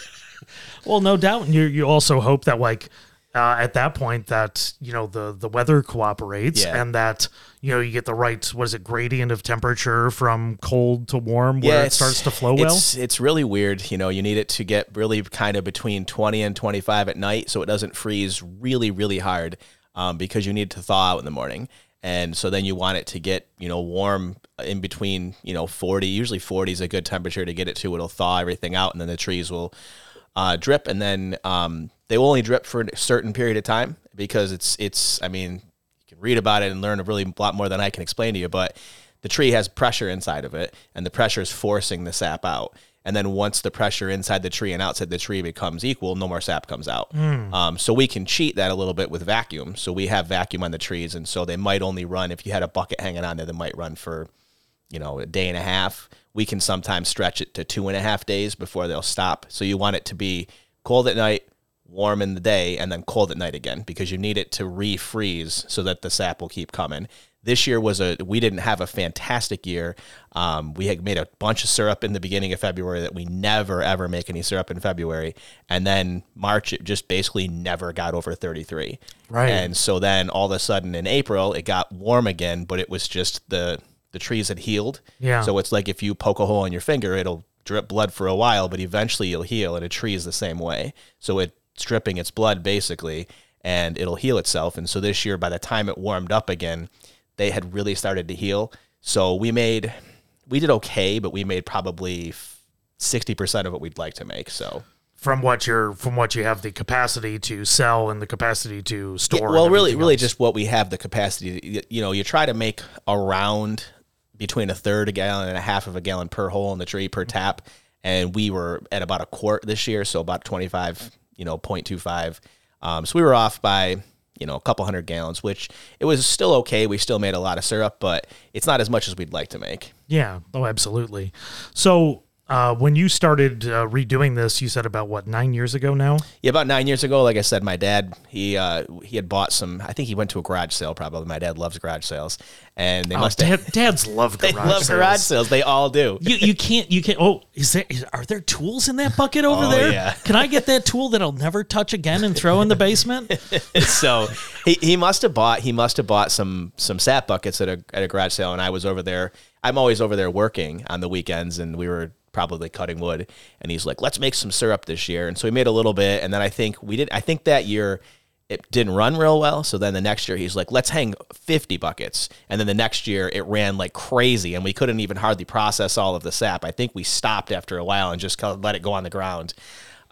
well, no doubt. And you you also hope that like uh, at that point that you know the the weather cooperates Yeah. and that you know you get the right what is it gradient of temperature from cold to warm where it starts to flow well. It's, it's really weird. You know, you need it to get really kind of between 20 and 25 at night so it doesn't freeze really, really hard um, because you need to thaw out in the morning. and so then you want it to get you know warm in between you know 40 usually 40 is a good temperature to get it to it'll thaw everything out and then the trees will uh, drip and then um, they will only drip for a certain period of time because it's it's i mean you can read about it and learn a really lot more than i can explain to you but the tree has pressure inside of it and the pressure is forcing the sap out and then once the pressure inside the tree and outside the tree becomes equal, no more sap comes out. Mm. Um, so we can cheat that a little bit with vacuum. So we have vacuum on the trees, and so they might only run if you had a bucket hanging on there, they might run for, you know, a day and a half. We can sometimes stretch it to two and a half days before they'll stop. So you want it to be cold at night, warm in the day, and then cold at night again because you need it to refreeze so that the sap will keep coming. This year was a we didn't have a fantastic year. Um, we had made a bunch of syrup in the beginning of February that we never ever make any syrup in February, and then March it just basically never got over 33. Right. And so then all of a sudden in April it got warm again, but it was just the the trees had healed. Yeah. So it's like if you poke a hole in your finger, it'll drip blood for a while, but eventually you'll heal, and a tree is the same way. So it's dripping its blood basically, and it'll heal itself. And so this year, by the time it warmed up again, they had really started to heal. So we made, we did okay, but we made probably sixty percent of what we'd like to make. So from what you're from what you have the capacity to sell and the capacity to store. Yeah, well, really, everything really, just what we have the capacity. To, you know, you try to make around between a third a gallon and a half of a gallon per hole in the tree per tap, and we were at about a quart this year, so about twenty five, you know, 0.25. Um, so we were off by you know a couple hundred gallons, which it was still okay. We still made a lot of syrup, but it's not as much as we'd like to make. Yeah. Oh, absolutely. So uh, when you started uh, redoing this, you said about what nine years ago now. Yeah, about nine years ago, like I said, my dad he uh, he had bought some. I think he went to a garage sale. Probably my dad loves garage sales, and they Oh, must dad, have. dads love They garage love sales. garage sales. They all do. You you can't you can't. Oh, is there is, are there tools in that bucket over Oh, there? yeah. Can I get that tool that I'll never touch again and throw in the basement? so he, he must have bought he must have bought some some sap buckets at a at a garage sale, and I was over there. I'm always over there working on the weekends, and we were probably cutting wood. And he's like, "Let's make some syrup this year." And so we made a little bit, and then I think we did. I think that year it didn't run real well. So then the next year he's like, "Let's hang 50 buckets," and then the next year it ran like crazy, and we couldn't even hardly process all of the sap. I think we stopped after a while and just let it go on the ground.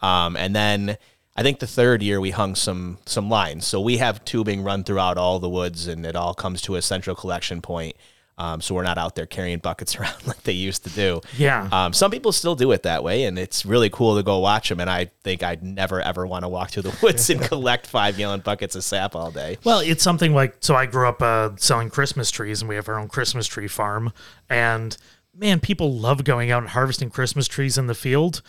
Um, and then I think the third year we hung some some lines. So we have tubing run throughout all the woods, and it all comes to a central collection point. Um, so we're not out there carrying buckets around like they used to do. Yeah. Um, some people still do it that way, and it's really cool to go watch them. And I think I'd never ever want to walk through the woods and collect five gallon buckets of sap all day. Well, it's something like so. I grew up uh, selling Christmas trees, and we have our own Christmas tree farm. And man, people love going out and harvesting Christmas trees in the field.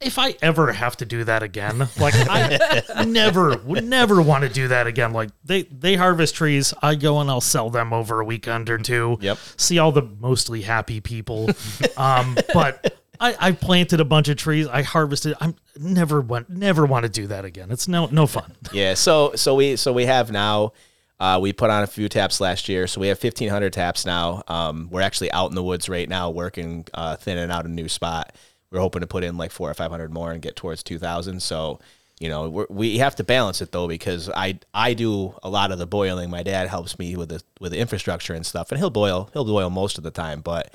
If I ever have to do that again, like I never would never want to do that again. Like they they harvest trees, I go and I'll sell them over a weekend or two. Yep. See all the mostly happy people. um, but I, I planted a bunch of trees. I harvested. I'm never want never want to do that again. It's no no fun. Yeah, so so we so we have now. Uh, we put on a few taps last year, so we have fifteen hundred taps now. Um, we're actually out in the woods right now, working uh, thinning out a new spot. We're hoping to put in like four or five hundred more and get towards two thousand. So you know we're, we have to balance it though because I I do a lot of the boiling. My dad helps me with the with the infrastructure and stuff, and he'll boil he'll boil most of the time, but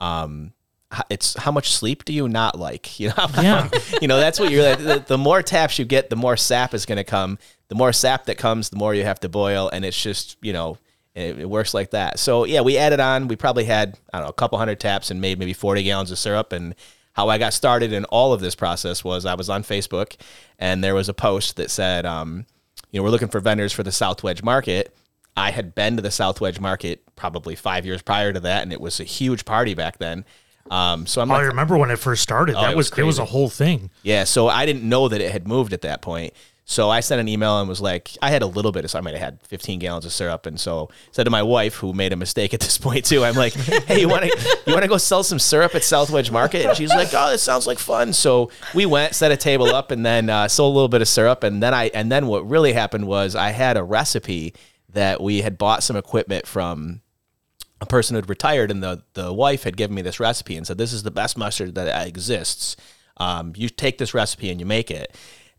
um it's how much sleep do you not like you know Yeah. you know that's what you're the, the more taps you get the more sap is going to come the more sap that comes the more you have to boil and it's just you know it, it works like that so yeah we added on we probably had i don't know a couple hundred taps and made maybe 40 gallons of syrup and how i got started in all of this process was i was on facebook and there was a post that said um, you know we're looking for vendors for the south wedge market I had been to the South Wedge Market probably five years prior to that, and it was a huge party back then. Um, so I'm Oh, like, I remember when it first started. Oh, that was, was it was a whole thing. yeah, so I didn't know that it had moved at that point. So I sent an email and was like, I had a little bit of, so I might have had 15 gallons of syrup, and so I said to my wife, who made a mistake at this point too, I'm like, Hey, you want to you want to go sell some syrup at South Wedge Market? And she's like, Oh, this sounds like fun. So we went, set a table up, and then uh, sold a little bit of syrup, and then I and then what really happened was I had a recipe that we had bought some equipment from a person who'd retired, and the the wife had given me this recipe and said, "This is the best mustard that exists. Um, you take this recipe and you make it."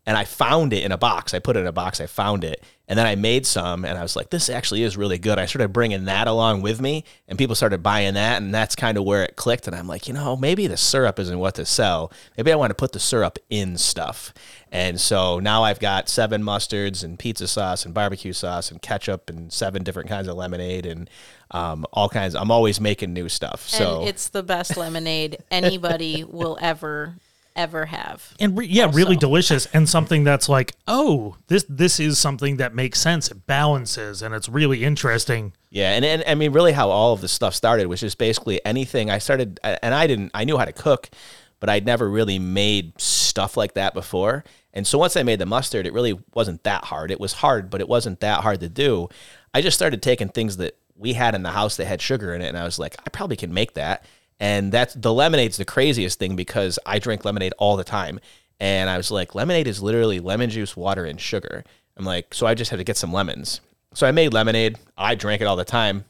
And I found it in a box. I put it in a box. I found it, and then I made some, and I was like, "This actually is really good." I started bringing that along with me, and people started buying that, and that's kind of where it clicked. And I'm like, you know, maybe the syrup isn't what to sell. Maybe I want to put the syrup in stuff. And so now I've got seven mustards and pizza sauce and barbecue sauce and ketchup and seven different kinds of lemonade and um, all kinds. I'm always making new stuff. So and it's the best lemonade anybody will ever ever have. And re- yeah, really delicious and something that's like, oh, this this is something that makes sense. It balances and it's really interesting. Yeah, and, and I mean, really, how all of this stuff started was just basically anything I started, and I didn't, I knew how to cook, but I'd never really made stuff like that before. And so once I made the mustard, it really wasn't that hard. It was hard, but it wasn't that hard to do. I just started taking things that we had in the house that had sugar in it, and I was like, I probably can make that. And that's the lemonade's the craziest thing because I drink lemonade all the time. And I was like, lemonade is literally lemon juice, water, and sugar. I'm like, so I just had to get some lemons. So I made lemonade. I drank it all the time.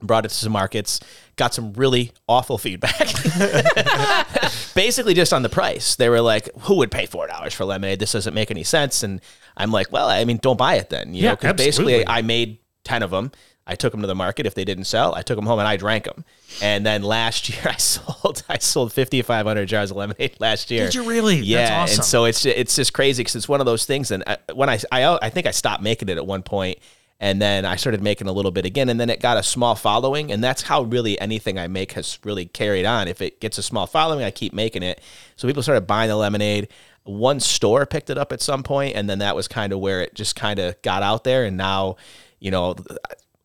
Brought it to some markets, got some really awful feedback. Basically, just on the price. They were like, "Who would pay four dollars for lemonade? This doesn't make any sense." And I'm like, "Well, I mean, don't buy it then." You Yeah, know, because basically, I made ten of them. I took them to the market. If they didn't sell, I took them home and I drank them. And then last year, I sold I sold 5,500 jars of lemonade last year. Did you really? That's Yeah, awesome. and so it's it's just crazy because it's one of those things. And I, when I, I I think I stopped making it at one point, and then I started making a little bit again, and then it got a small following, and that's how really anything I make has really carried on. If it gets a small following, I keep making it. So people started buying the lemonade. One store picked it up at some point, and then that was kind of where it just kind of got out there, and now, you know.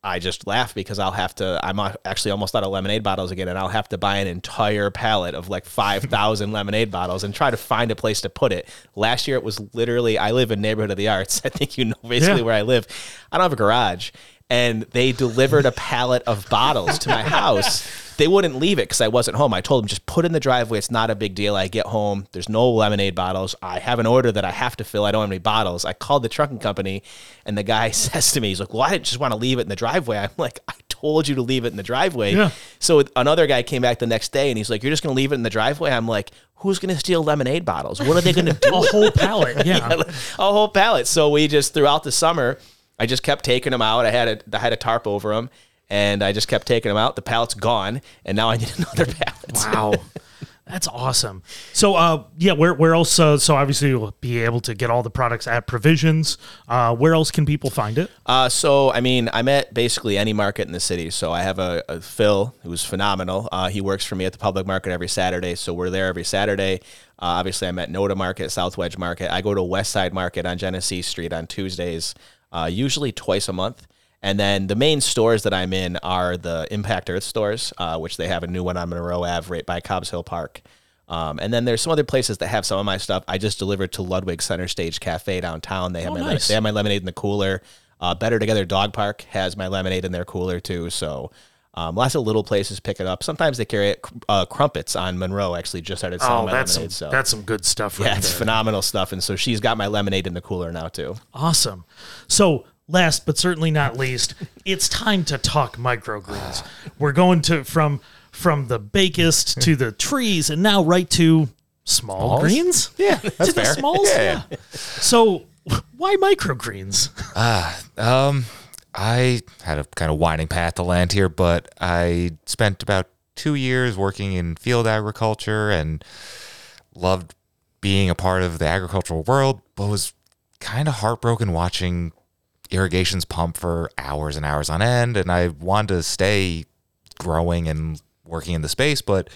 I just laugh because I'll have to. I'm actually almost out of lemonade bottles again, and I'll have to buy an entire pallet of like five thousand lemonade bottles and try to find a place to put it. Last year, it was literally. I live in neighborhood of the arts. I think you know basically Yeah. where I live. I don't have a garage, and they delivered a pallet of bottles to my house. They wouldn't leave it because I wasn't home. I told them just put it in the driveway. It's not a big deal. I get home. There's no lemonade bottles. I have an order that I have to fill. I don't have any bottles. I called the trucking company, and the guy says to me, he's like, "Well, I didn't just want to leave it in the driveway." I'm like, "I told you to leave it in the driveway." Yeah. So another guy came back the next day, and he's like, "You're just going to leave it in the driveway?" I'm like, "Who's going to steal lemonade bottles? What are they going to do?" a whole pallet. Yeah. a whole pallet. So we just throughout the summer, I just kept taking them out. I had a I had a tarp over them, and I just kept taking them out. The pallet's gone, and now I need another pallet. Wow. That's awesome. So, uh, yeah, where where else? Uh, so obviously you'll be able to get all the products at Provisions. Uh, where else can people find it? Uh, so I mean, I'm at basically any market in the city. So I have a, a Phil who's phenomenal. Uh, he works for me at the public market every Saturday. So we're there every Saturday. Uh, obviously, I'm at NOTA Market, South Wedge Market. I go to West Side Market on Genesee Street on Tuesdays, uh, usually twice a month. And then the main stores that I'm in are the Impact Earth stores, uh, which they have a new one on Monroe Ave right by Cobbs Hill Park. Um, and then there's some other places that have some of my stuff. I just delivered to Ludwig Center Stage Cafe downtown. They have Oh, my nice. they have my lemonade in the cooler. Uh, Better Together Dog Park has my lemonade in their cooler too. So um, lots of little places pick it up. Sometimes they carry it. Uh, Crumpets on Monroe actually just started selling Oh, my that's some, so that's some good stuff. yeah, it's there. phenomenal stuff. And so she's got my lemonade in the cooler now too. Awesome. So, last but certainly not least, it's time to talk microgreens. We're going to from from the bakest to the trees, and now right to small Smalls? greens. Yeah, to that's the fair. smalls. Yeah, Yeah. So, why microgreens? Ah um, I had a kind of winding path to land here, but I spent about two years working in field agriculture and loved being a part of the agricultural world, but was kind of heartbroken watching irrigations pump for hours and hours on end. And I wanted to stay growing and working in the space, but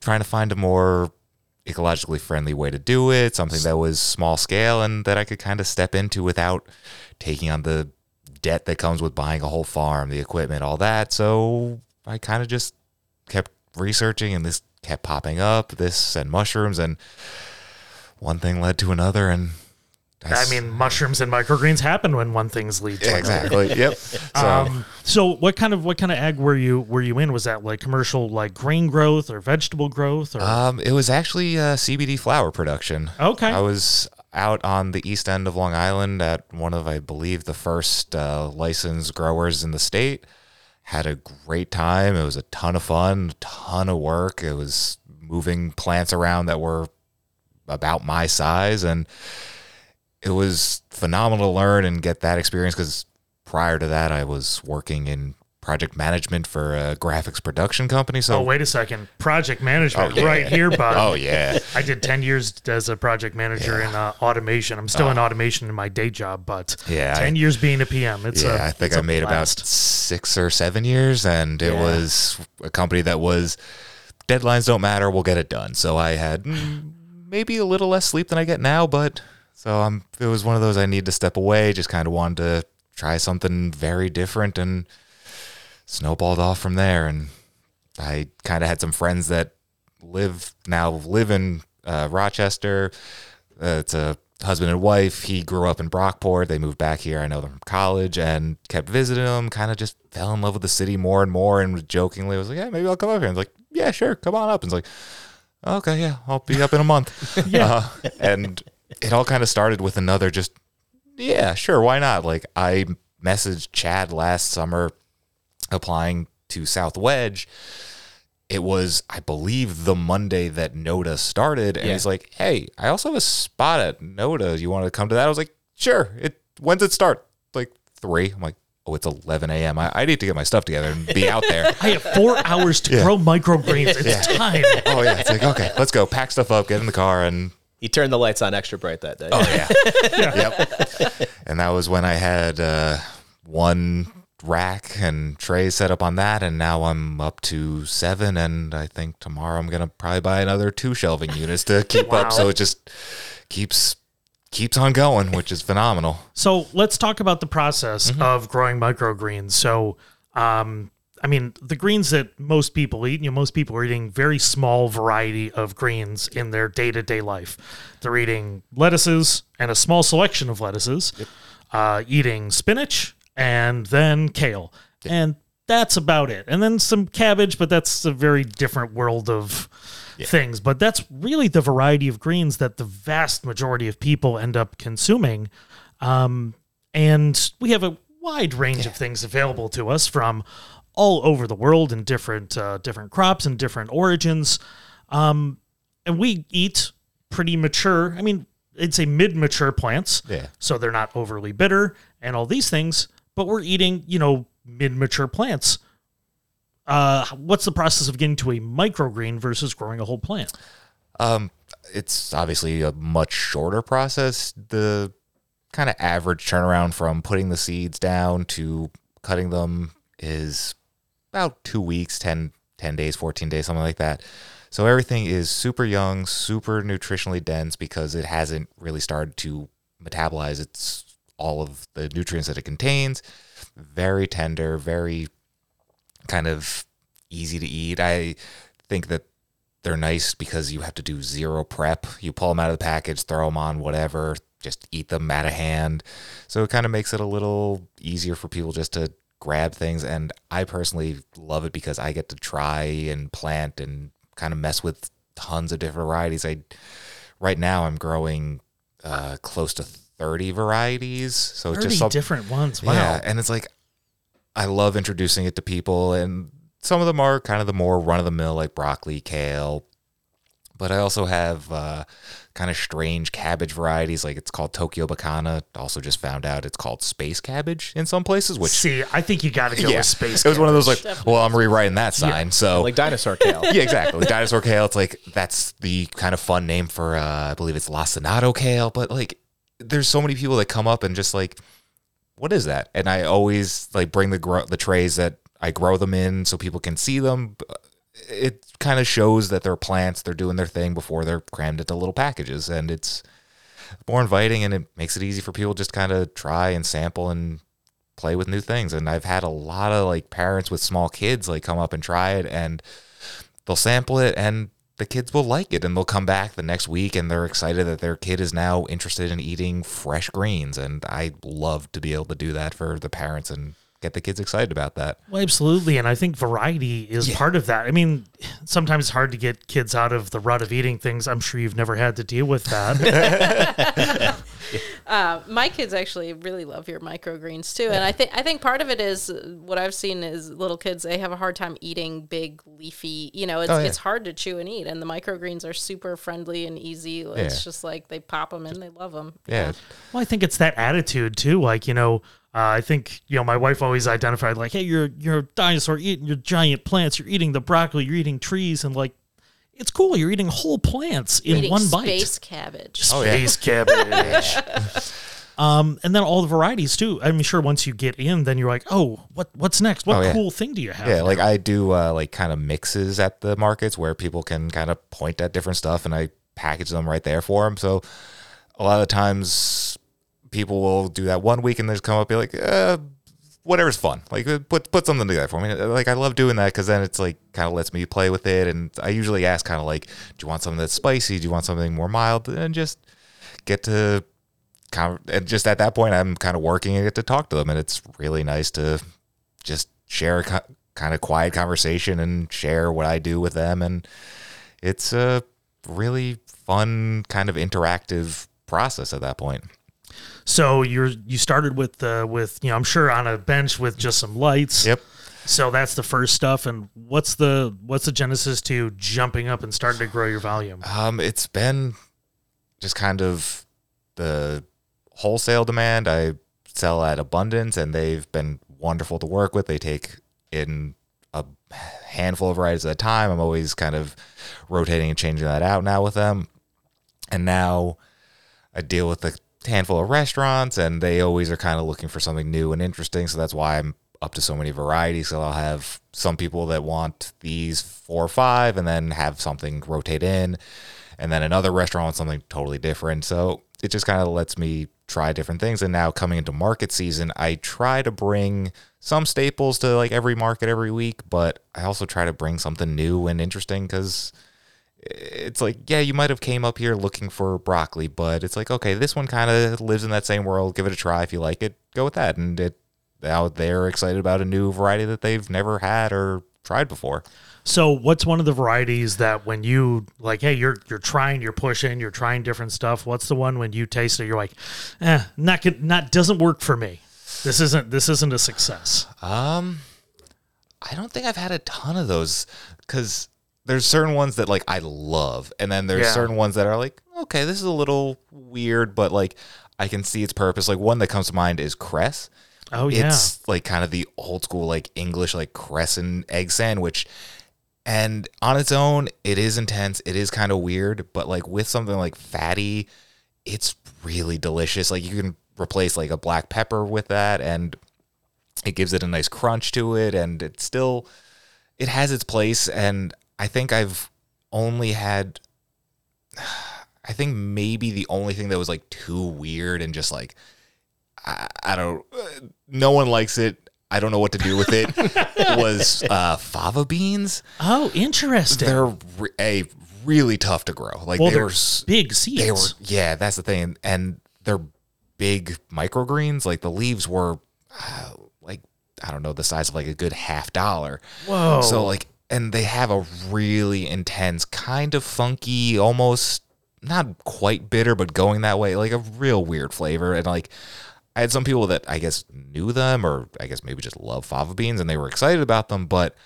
trying to find a more ecologically friendly way to do it, something that was small scale and that I could kind of step into without taking on the debt that comes with buying a whole farm, the equipment, all that. So I kind of just kept researching and this kept popping up, this and mushrooms and one thing led to another and I mean, mushrooms and microgreens happen when one thing's lead to Yeah, another. exactly. Yep. So Um, so what kind of what kind of ag were you were you in? Was that like commercial like grain growth or vegetable growth or Um, it was actually uh, CBD flower production. Okay. I was out on the east end of Long Island at one of, I believe, the first uh, licensed growers in the state. Had a great time. It was a ton of fun, a ton of work. It was moving plants around that were about my size and it was phenomenal to learn and get that experience because prior to that, I was working in project management for a graphics production company. So oh, wait a second. Project management Oh, yeah. right here, bud. Oh, yeah. I did 10 years as a project manager in uh, automation. I'm still in automation in my day job, but Oh. Yeah, 10 I- years being a PM. It's yeah, a, I think I made blast. about six or seven years, and it Yeah. was a company that was deadlines don't matter, we'll get it done. So I had mm, maybe a little less sleep than I get now, but so I'm. It was one of those I need to step away. Just kind of wanted to try something very different, and snowballed off from there. And I kind of had some friends that live now live in uh, Rochester. Uh, it's a husband and wife. He grew up in Brockport. They moved back here. I know them from college and kept visiting them. Kind of just fell in love with the city more and more. And jokingly I was like, "Yeah, maybe I'll come up here." And like, "Yeah, sure, come on up." And it's like, "Okay, yeah, I'll be up in a month." Yeah. Uh, and it all kind of started with another just, yeah, sure, why not? Like I messaged Chad last summer applying to South Wedge. It was, I believe, the Monday that NOTA started, and Yeah. he's like, "Hey, I also have a spot at NOTA. You want to come to that?" I was like, "Sure." It when's it start? Like three. I'm like, "Oh, it's 11 a.m. I, I need to get my stuff together and be out there." I have four hours to Yeah. grow microgreens. It's time. oh yeah, it's like okay, let's go. Pack stuff up, get in the car, and He turned the lights on extra bright that day. Oh yeah. yep. And that was when I had uh, one rack and trays set up on that, and now I'm up to seven. And I think tomorrow I'm gonna probably buy another two shelving units to keep Wow. up. So it just keeps keeps on going, which is phenomenal. So let's talk about the process Mm-hmm. of growing microgreens. So, um, I mean, the greens that most people eat, you know, most people are eating very small variety of greens in their day to day life. They're eating lettuces and a small selection of lettuces, uh, eating spinach and then kale. And that's about it. And then some cabbage, but that's a very different world of things. But that's really the variety of greens that the vast majority of people end up consuming. Um, and we have a wide range of things available to us from all over the world in different uh, different crops and different origins. Um, and we eat pretty mature. I mean, it's a mid-mature plants, Yeah. so they're not overly bitter and all these things. But we're eating, you know, mid-mature plants. Uh, what's the process of getting to a microgreen versus growing a whole plant? Um, it's obviously a much shorter process. The kind of average turnaround from putting the seeds down to cutting them is about two weeks, 10, 10 days, 14 days, something like that. So everything is super young, super nutritionally dense because it hasn't really started to metabolize its all of the nutrients that it contains. Very tender, very kind of easy to eat. I think that they're nice because you have to do zero prep. You pull them out of the package, throw them on whatever, just eat them out of hand. So it kind of makes it a little easier for people just to grab things. And I personally love it because I get to try and plant and kind of mess with tons of different varieties. I right now I'm growing uh, close to 30 varieties. So it's 30 just some, different ones. Wow. yeah, and it's like I love introducing it to people, and some of them are kind of the more run of the mill, like broccoli, kale. But I also have uh, kind of strange cabbage varieties, like it's called Tokyo Bekana. Also, just found out it's called space cabbage in some places. Which See, I think you got to go yeah, with space. it was one of those like, cabbage. well, I'm rewriting that sign. So like dinosaur kale. yeah, exactly. Dinosaur kale. It's like that's the kind of fun name for uh, I believe it's lacinato kale. But like, there's so many people that come up and just like, what is that? And I always like bring the grow the trays that I grow them in so people can see them. Uh, it kind of shows that they're plants. They're doing their thing before they're crammed into little packages, and it's more inviting and it makes it easy for people just kind of try and sample and play with new things. And I've had a lot of like parents with small kids like come up and try it and they'll sample it and the kids will like it and they'll come back the next week and they're excited that their kid is now interested in eating fresh greens. And I love to be able to do that for the parents and get the kids excited about that. Well, absolutely. And I think variety is part of that. I mean, sometimes it's hard to get kids out of the rut of eating things. I'm sure you've never had to deal with that. uh, my kids actually really love your microgreens too, and I think I think part of it is uh, what I've seen is little kids they have a hard time eating big leafy. You know, it's Oh, yeah. it's hard to chew and eat, and the microgreens are super friendly and easy. It's Yeah. just like they pop them in, they love them. Yeah. Well, I think it's that attitude too. Like you know, uh, I think you know my wife always identified like, hey, you're you're a dinosaur eating your giant plants. You're eating the broccoli. You're eating trees, and like, it's cool. You're eating whole plants in Eating one bite. space cabbage. Oh, yeah. Space cabbage. um, and then all the varieties too. I'm sure, once you get in, then you're like, oh, what what's next? What Oh, yeah. cool thing do you have? Yeah, now? like I do uh, like kind of mixes at the markets where people can kind of point at different stuff and I package them right there for them. So a lot of times people will do that one week and then just come up and be like, uh, whatever's fun. Like uh, put put something together for me. Like I love doing that because then it's like kind of lets me play with it. And I usually ask kind of like, do you want something that's spicy? Do you want something more mild? And just get to kind of, and just at that point, I'm kind of working and get to talk to them, and it's really nice to just share a kind of quiet conversation and share what I do with them, and it's a really fun kind of interactive process at that point. So you're you started with uh, with you know I'm sure on a bench with just some lights. Yep. So that's the first stuff. And what's the what's the genesis to jumping up and starting to grow your volume? Um, it's been just kind of the wholesale demand. I sell at Abundance, and they've been wonderful to work with. They take in a handful of varieties at a time. I'm always kind of rotating and changing that out now with them. And now I deal with a handful of restaurants, and they always are kind of looking for something new and interesting. So that's why I'm up to so many varieties. So I'll have some people that want these four or five, and then have something rotate in, and then another restaurant wants something totally different. So it just kind of lets me try different things. And now coming into market season, I try to bring some staples to like every market every week, but I also try to bring something new and interesting because it's like yeah you might have came up here looking for broccoli but it's like okay this one kind of lives in that same world give it a try if you like it go with that and it now they're excited about a new variety that they've never had or tried before So what's one of the varieties that when you like, hey, you're you're trying, you're pushing, you're trying different stuff. What's the one when you taste it, you're like, eh, not not doesn't work for me. This isn't this isn't a success. um i don't think i've had a ton of those because there's certain ones that like i love and then there's Yeah. certain ones that are like okay this is a little weird but like i can see its purpose like one that comes to mind is cress Oh yeah. it's like kind of the old school like english like crescent egg sandwich and on its own it is intense it is kind of weird but like with something like fatty it's really delicious like you can replace like a black pepper with that and it gives it a nice crunch to it and it still it has its place and i think i've only had i think maybe the only thing that was like too weird and just like i, I don't no one likes it i don't know what to do with it was uh fava beans oh, interesting. they're re- a really tough to grow like well, they were big seeds. they were yeah that's the thing and they're big microgreens like the leaves were uh, like i don't know the size of like a good half dollar Whoa. so like and they have a really intense kind of funky almost not quite bitter but going that way like a real weird flavor and like i had some people that i guess knew them or i guess maybe just love fava beans and they were excited about them but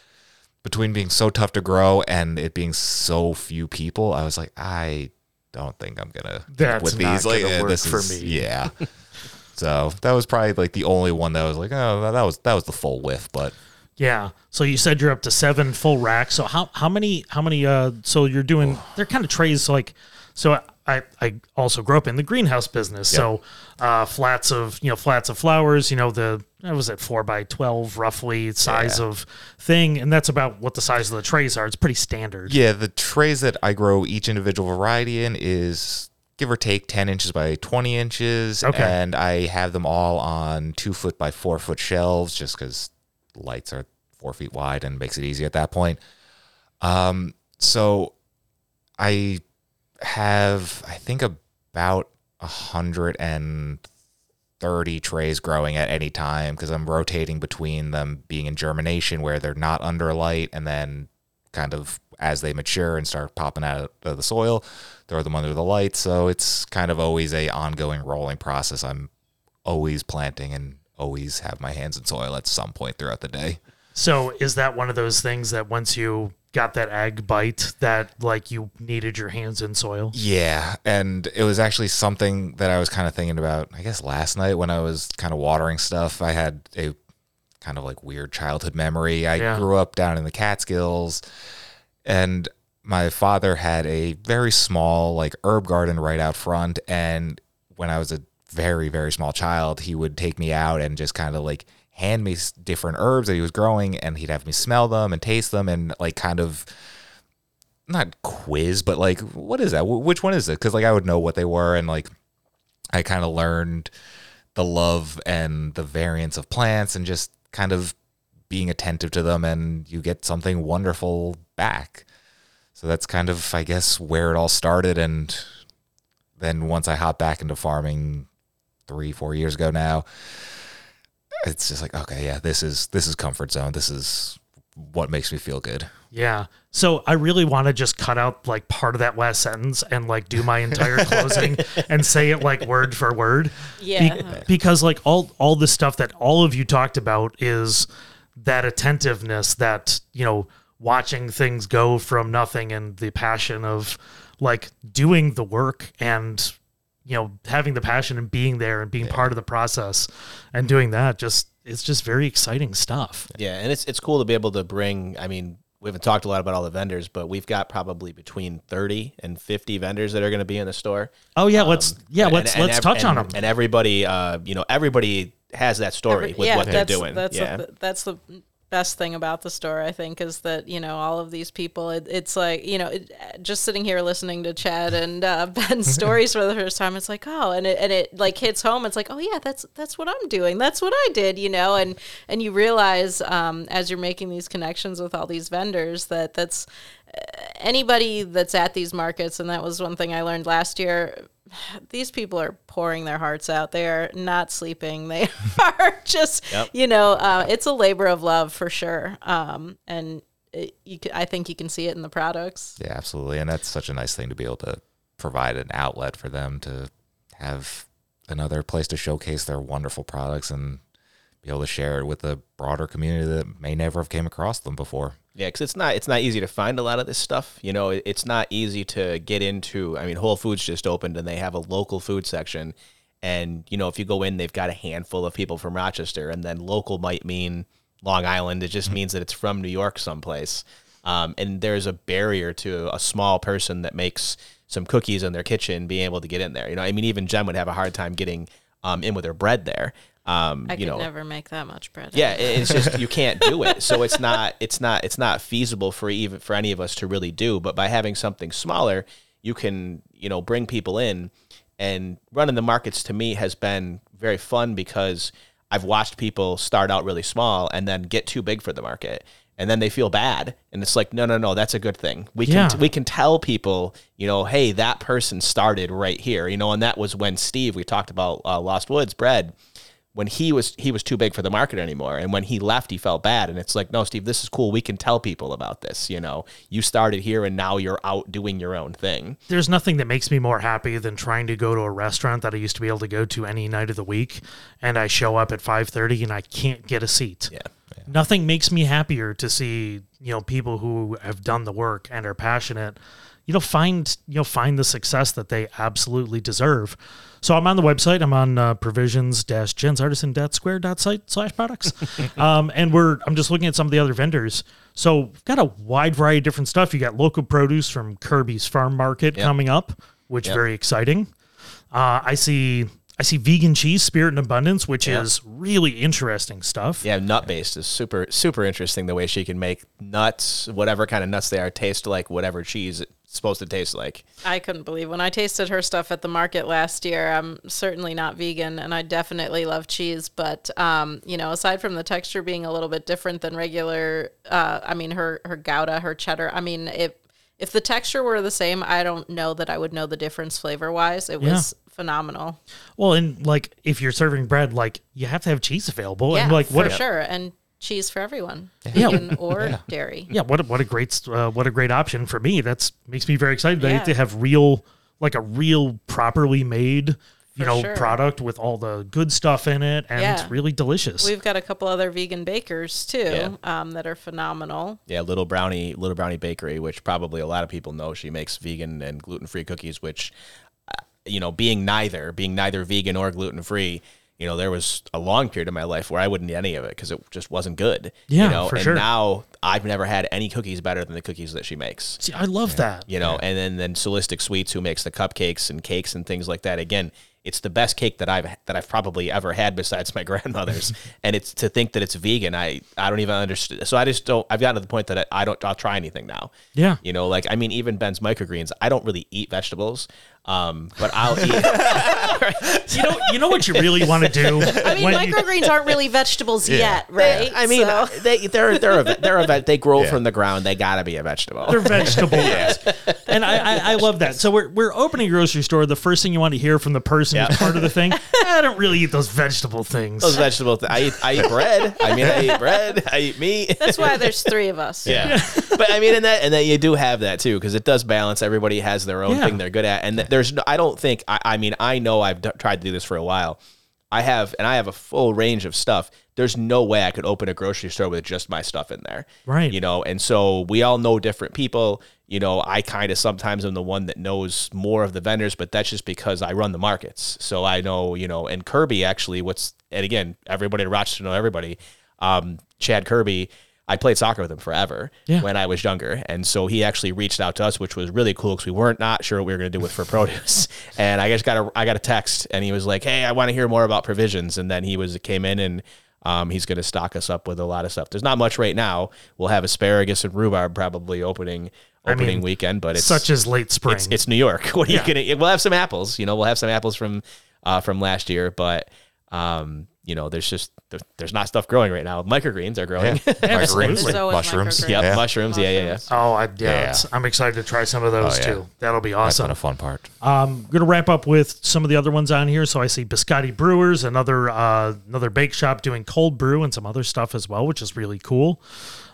between being so tough to grow and it being so few people, I was like, I don't think I'm gonna That's with these. Like, this for is- me. Yeah. so that was probably like the only one that was like, oh, that was that was the full whiff. But Yeah. So you said you're up to seven full racks. So how how many how many uh so you're doing they're kind of trays like so I I also grew up in the greenhouse business. So uh flats of you know flats of flowers, you know, the what was it four by twelve roughly size Yeah. of thing, and that's about what the size of the trays are. It's pretty standard. yeah, the trays that I grow each individual variety in is give or take 10 inches by 20 inches. Okay. And I have them all on two foot by four foot shelves just because lights are four feet wide and makes it easy at that point. Um, so I have, I think, about a hundred and thirty trays growing at any time because I'm rotating between them being in germination where they're not under light and then kind of as they mature and start popping out of the soil, throw them under the light. So it's kind of always a ongoing rolling process. I'm always planting and always have my hands in soil at some point throughout the day. So is that one of those things that once you got that egg bite that like you needed your hands in soil? Yeah, and it was actually something that I was kind of thinking about. I guess last night when I was kind of watering stuff, I had a kind of like weird childhood memory. I Yeah. grew up down in the Catskills, and my father had a very small like herb garden right out front. And when I was a very very small child, he would take me out and just kind of like hand me different herbs that he was growing, and he'd have me smell them and taste them, and like kind of not quiz, but like, what is that? Which one is it? Because like I would know what they were, and like I kind of learned the love and the variance of plants, and just kind of being attentive to them, and you get something wonderful back. So that's kind of, I guess, where it all started, and then once I hopped back into farming three, four years ago now, it's just like, okay, yeah, this is this is comfort zone. This is what makes me feel good. Yeah. So I really want to just cut out like part of that last sentence and like do my entire closing and say it like word for word. Be- Yeah. because like all all the stuff that all of you talked about is that attentiveness that, you know, watching things go from nothing and the passion of like doing the work and you know having the passion and being there and being part of the process and doing that just it's just very exciting stuff. Yeah, and it's it's cool to be able to bring. I mean, we haven't talked a lot about all the vendors, but we've got probably between thirty and fifty vendors that are going to be in the store. Oh yeah, let's yeah, And- let's and let's ev- touch on them. And everybody uh, you know, everybody has that story Every- with yeah, what they're doing. That's yeah. the, that's the best thing about the store, I think, is that you know all of these people. It, it's like you know, it, just sitting here listening to Chad and uh, Ben's stories for the first time. It's like oh, and it and it like hits home. It's like oh yeah, that's that's what I'm doing. That's what I did. You know, and and you realize um, as you're making these connections with all these vendors that that's anybody that's at these markets, and that was one thing I learned last year. These people are pouring their hearts out. They are not sleeping. They are just, Yep. you know, uh, it's a labor of love for sure. Um, and it, you, I think you can see it in the products. Yeah, absolutely. And that's such a nice thing to be able to provide an outlet for them to have another place to showcase their wonderful products and be able to share it with a broader community that may never have came across them before. Yeah, because it's not it's not easy to find a lot of this stuff. You know, it's not easy to get into. I mean, Whole Foods just opened and they have a local food section, and you know, if you go in, they've got a handful of people from Rochester, and then local might mean Long Island. It just means that it's from New York someplace. Um, and there's a barrier to a small person that makes some cookies in their kitchen being able to get in there. You know, I mean, even Jen would have a hard time getting um, in with her bread there. Um, I you could know, never make that much bread. yeah, it's just you can't do it. So it's not it's not it's not feasible for even for any of us to really do. But by having something smaller, you can you know bring people in, and running the markets to me has been very fun because I've watched people start out really small and then get too big for the market. And then they feel bad, and it's like, no, no, no, that's a good thing. We can Yeah. we can tell people, you know, hey, that person started right here, you know, and that was when Steve. We talked about uh, Lost Woods bread when he was he was too big for the market anymore. And when he left he felt bad. And it's like no steve this is cool. We can tell people about this you know. You started here and now you're out doing your own thing. There's nothing that makes me more happy than trying to go to a restaurant that I used to be able to go to any night of the week. And I show up at 5:30 and I can't get a seat. yeah. Nothing makes me happier to see, you know, people who have done the work and are passionate, you know, find, you know, find the success that they absolutely deserve. So I'm on the website. I'm on uh, provisions-jensartisan.square.site slash products. um, and we're, I'm just looking at some of the other vendors. So we've got a wide variety of different stuff. You got local produce from Kirby's Farm Market Yep. coming up, which Yep. very exciting. Uh, I see, I see vegan cheese, Spirit and Abundance, which Yeah. is really interesting stuff. yeah nut based is super super interesting the way she can make nuts whatever kind of nuts they are taste like whatever cheese supposed to taste like I couldn't believe when I tasted her stuff at the market last year. I'm certainly not vegan, and I definitely love cheese. But um, you know, aside from the texture being a little bit different than regular, uh, I mean, her her Gouda, her cheddar. I mean, if if the texture were the same, I don't know that I would know the difference flavor wise. It Yeah. was phenomenal. Well, and like if you're serving bread, like you have to have cheese available. yeah, and like what for sure. And cheese for everyone, Yeah. vegan or dairy. Yeah, what a, what a great uh, what a great option for me. That's makes me very excited. They Yeah. to have real like a real properly made you For know sure. product with all the good stuff in it and Yeah. really delicious. We've got a couple other vegan bakers too Yeah. um, that are phenomenal. Yeah, Little Brownie, Little Brownie Bakery, which probably a lot of people know. She makes vegan and gluten free cookies, which, uh, you know, being neither, being neither vegan or gluten free, you know, there was a long period of my life where I wouldn't eat any of it because it just wasn't good. Yeah, you know, for and sure. now I've never had any cookies better than the cookies that she makes. See, I love that. You know, and then then Solistic Sweets, who makes the cupcakes and cakes and things like that. Again, it's the best cake that I've that I've probably ever had besides my grandmother's. and it's to think that it's vegan. I I don't even understand. So I just don't. I've gotten to the point that I, I don't. I'll try anything now. Yeah. You know, like I mean, even Ben's microgreens. I don't really eat vegetables, um, but I'll eat. You know, you know what you really want to do. I mean, when you- microgreens aren't really vegetables yet, right? I mean, So- they they're they're a, they're a ve- they grow from the ground. They gotta be a vegetable. They're vegetables. And I, I, I love that. So we're, we're opening a grocery store. The first thing you want to hear from the person who's part of the thing, I don't really eat those vegetable things. Those vegetable. Th- I eat I eat bread. I mean, I eat bread. I eat meat. That's why there's three of us. Yeah. but I mean, and that and that you do have that too because it does balance. Everybody has their own Yeah. thing they're good at, and th- there's. No, I don't think. I, I mean, I know I've d- tried to do this for a while. I have, and I have a full range of stuff. There's no way I could open a grocery store with just my stuff in there. Right. You know, and so we all know different people. You know, I kind of sometimes am the one that knows more of the vendors, but that's just because I run the markets. So I know, you know, and Kirby actually, what's, and again, everybody in Rochester know everybody. Um, Chad Kirby, I played soccer with him forever Yeah. when I was younger. And so he actually reached out to us, which was really cool because we weren't not sure what we were going to do with for produce. and I just got a, I got a text and he was like, Hey, I want to hear more about provisions. And then he was, came in and, um, he's going to stock us up with a lot of stuff. There's not much right now. We'll have asparagus and rhubarb probably opening I opening mean, weekend, but it's such as late spring. It's, it's New York. What are Yeah. you gonna? We'll have some apples. You know, we'll have some apples from uh, from last year, but um, you know, there's just there, there's not stuff growing right now. Microgreens are growing. Yeah. Absolutely. Microgreens, So mushrooms. Yep, Yeah. mushrooms. Yeah, yeah, yeah. Oh, I, yeah, Yeah. it's- I'm excited to try some of those Oh, yeah. too. That'll be That's been awesome. a fun part. I'm gonna wrap up with some of the other ones on here. So I see Biscotti Brewers, another uh, another bake shop doing cold brew and some other stuff as well, which is really cool.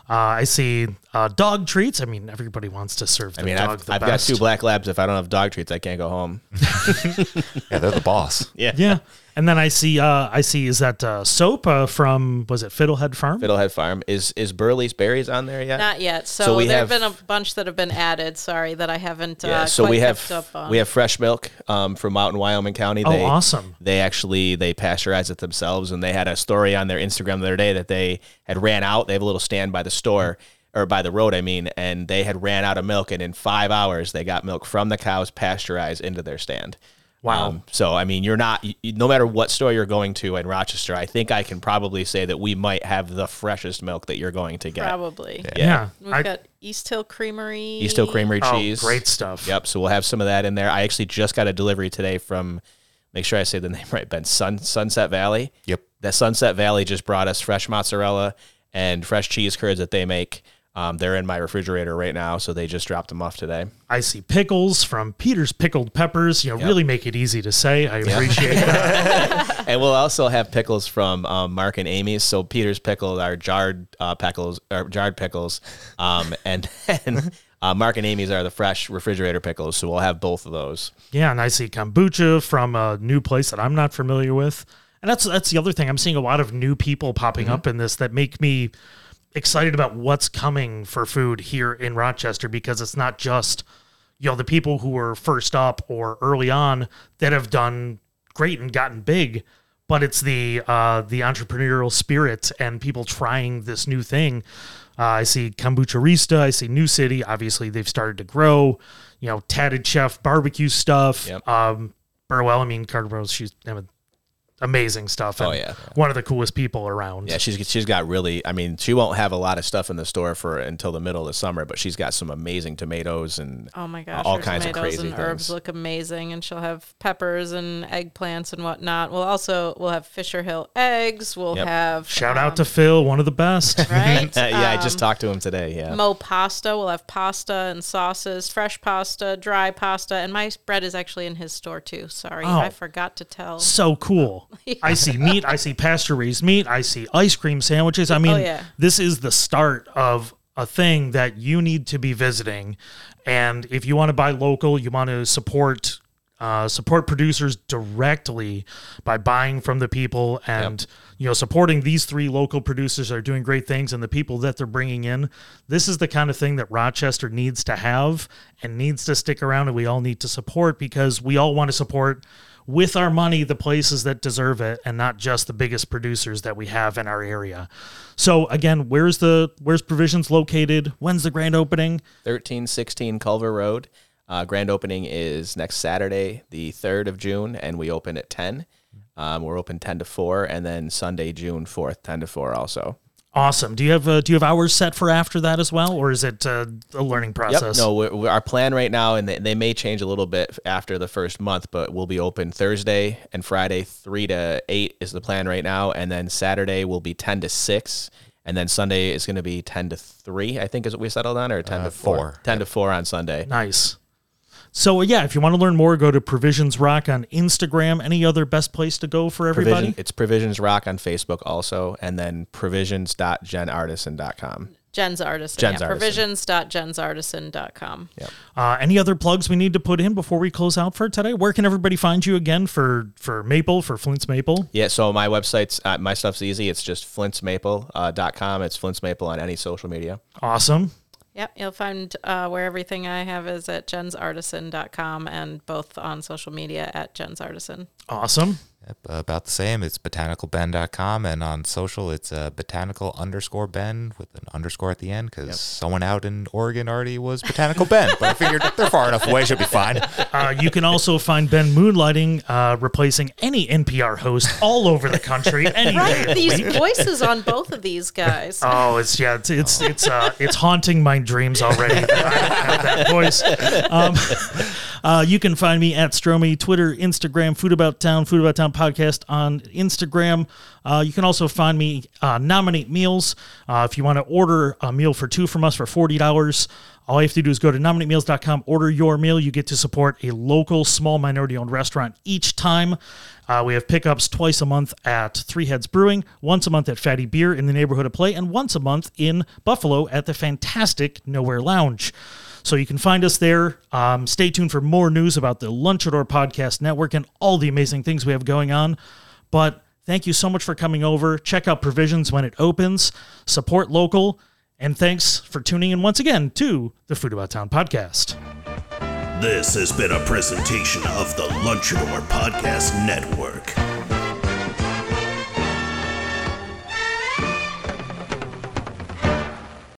Uh, I see uh, dog treats. I mean, everybody wants to serve I the mean, dog I've, the I've got two black labs. If I don't have dog treats, I can't go home. Yeah, they're the boss. Yeah. Yeah, and then I see uh, I see is that uh, soap uh, from was it Fiddlehead Farm? Fiddlehead Farm is is Burley's Berries on there yet? Not yet. So, So we there have have- been a bunch that have been added. Sorry that I haven't. Yeah, uh, so quite we have up on. we have fresh milk um, from out in Wyoming County. Oh, awesome. They actually they pasteurize it themselves, and they had a story on their Instagram the other day that they had ran out. They have a little stand by the store or by the road, I mean, and they had ran out of milk, and in five hours they got milk from the cows pasteurized into their stand. Wow. Um, so I mean, you're not you, you- no matter what store you're going to in Rochester. I think I can probably say that we might have the freshest milk that you're going to get. Probably. Yeah, We've I- got East Hill Creamery. East Hill Creamery Oh, cheese. great stuff. Yep. So we'll have some of that in there. I actually just got a delivery today from, make sure I say the name right, Ben Sun Sunset Valley. Yep. That Sunset Valley just brought us fresh mozzarella and fresh cheese curds that they make. Um, they're in my refrigerator right now, so they just dropped them off today. I see pickles from Peter's Pickled Peppers. You know, Yep. really make it easy to say. I appreciate that. and we'll also have pickles from um, Mark and Amy's. So Peter's pickles are jarred uh, pickles, or jarred pickles, um, and then uh, Mark and Amy's are the fresh refrigerator pickles. So we'll have both of those. Yeah, and I see kombucha from a new place that I'm not familiar with. And that's that's the other thing. I'm seeing a lot of new people popping Mm-hmm. up in this that make me excited about what's coming for food here in Rochester because it's not just you know the people who were first up or early on that have done great and gotten big, but it's the uh, the entrepreneurial spirit and people trying this new thing. Uh, I see Kombucharista, I see New City. Obviously, they've started to grow. You know, Tatted Chef barbecue stuff. Yep. Um, Burwell, I mean, Carter she's I mean, amazing stuff. Oh, and yeah. one of the coolest people around. Yeah, she's she's got really. I mean, she won't have a lot of stuff in the store for until the middle of the summer, but she's got some amazing tomatoes and Oh my gosh, all kinds of tomatoes crazy and herbs things. look amazing, and she'll have peppers and eggplants and whatnot. We'll also we'll have Fisher Hill eggs. We'll Yep. have Shout out to Phil, one of the best. right. yeah, I just Um, talked to him today. Yeah, Mo pasta. We'll have pasta and sauces, fresh pasta, dry pasta, and my bread is actually in his store too. Sorry, Oh. I forgot to tell. so cool. I see meat. I see pasture raised meat. I see ice cream sandwiches. I mean, Oh, yeah. this is the start of a thing that you need to be visiting. And if you want to buy local, you want to support uh, support producers directly by buying from the people and you know supporting these three local producers that are doing great things and the people that they're bringing in. This is the kind of thing that Rochester needs to have and needs to stick around, and we all need to support because we all want to support with our money the places that deserve it and not just the biggest producers that we have in our area. So again, where's the where's provisions located? When's the grand opening? 1316 Culver Road. Uh, grand opening is next Saturday, the 3rd of June, and we open at 10. Um, we're open 10 to 4, and then Sunday, June 4th, 10 to 4 also. Awesome. Do you have uh, do you have hours set for after that as well, or is it uh, a learning process? Yep. No, we we our plan right now, and they, they may change a little bit after the first month, but we'll be open Thursday and Friday, 3 to 8 is the plan right now. And then Saturday will be 10 to 6. And then Sunday is going to be 10 to 3, I think is what we settled on, or 10 Uh, to 4. four. 10 to 4 on Sunday. Nice. So yeah, if you want to learn more, go to Provisions Rock on Instagram. Any other best place to go for everybody? Provision, it's Provisions Rock on Facebook also, and then provisions.jensartisan.com. Jen's Artisan. Jen's yeah, Artisan. provisions.jensartisan.com. Uh, any other plugs we need to put in before we close out for today? Where can everybody find you again for for Maple for Flint's Maple? Yeah, so my website's uh, my stuff's easy. It's just flintsmaple.com. Uh, dot com. it's Flint's Maple on any social media. Awesome. Yep, you'll find uh, where everything I have is at jensartisan.com and both on social media at jensartisan. Awesome. Yep, uh, about the same. It's botanicalben.com, and on social, it's uh, botanical underscore ben with an underscore at the end because someone out in Oregon already was botanical ben. But I figured they're far enough away, should be fine. Uh, you can also find Ben moonlighting, uh, replacing any NPR host all over the country any day of Right, these week. voices on both of these guys. Oh, it's yeah, it's it's it's uh, it's haunting my dreams already. that I have that voice. Um, uh, you can find me at Stromy, Twitter, Instagram, Food About Town, Food About Town podcast on Instagram. Uh, you can also find me uh, nominate meals uh, if you want to order a meal for two from us for forty dollars. All you have to do is go to nominatemeals.com, order your meal. You get to support a local small minority owned restaurant each time. Uh, we have pickups twice a month at Three Heads Brewing, once a month at Fatty Beer in the neighborhood of Play, and once a month in Buffalo at the fantastic Nowhere Lounge. So you can find us there. Um, stay tuned for more news about the Lunchador Podcast Network and all the amazing things we have going on. But thank you so much for coming over. Check out Provisions when it opens, support local, and thanks for tuning in once again to the Food About Town podcast. This has been a presentation of the Lunchador Podcast Network.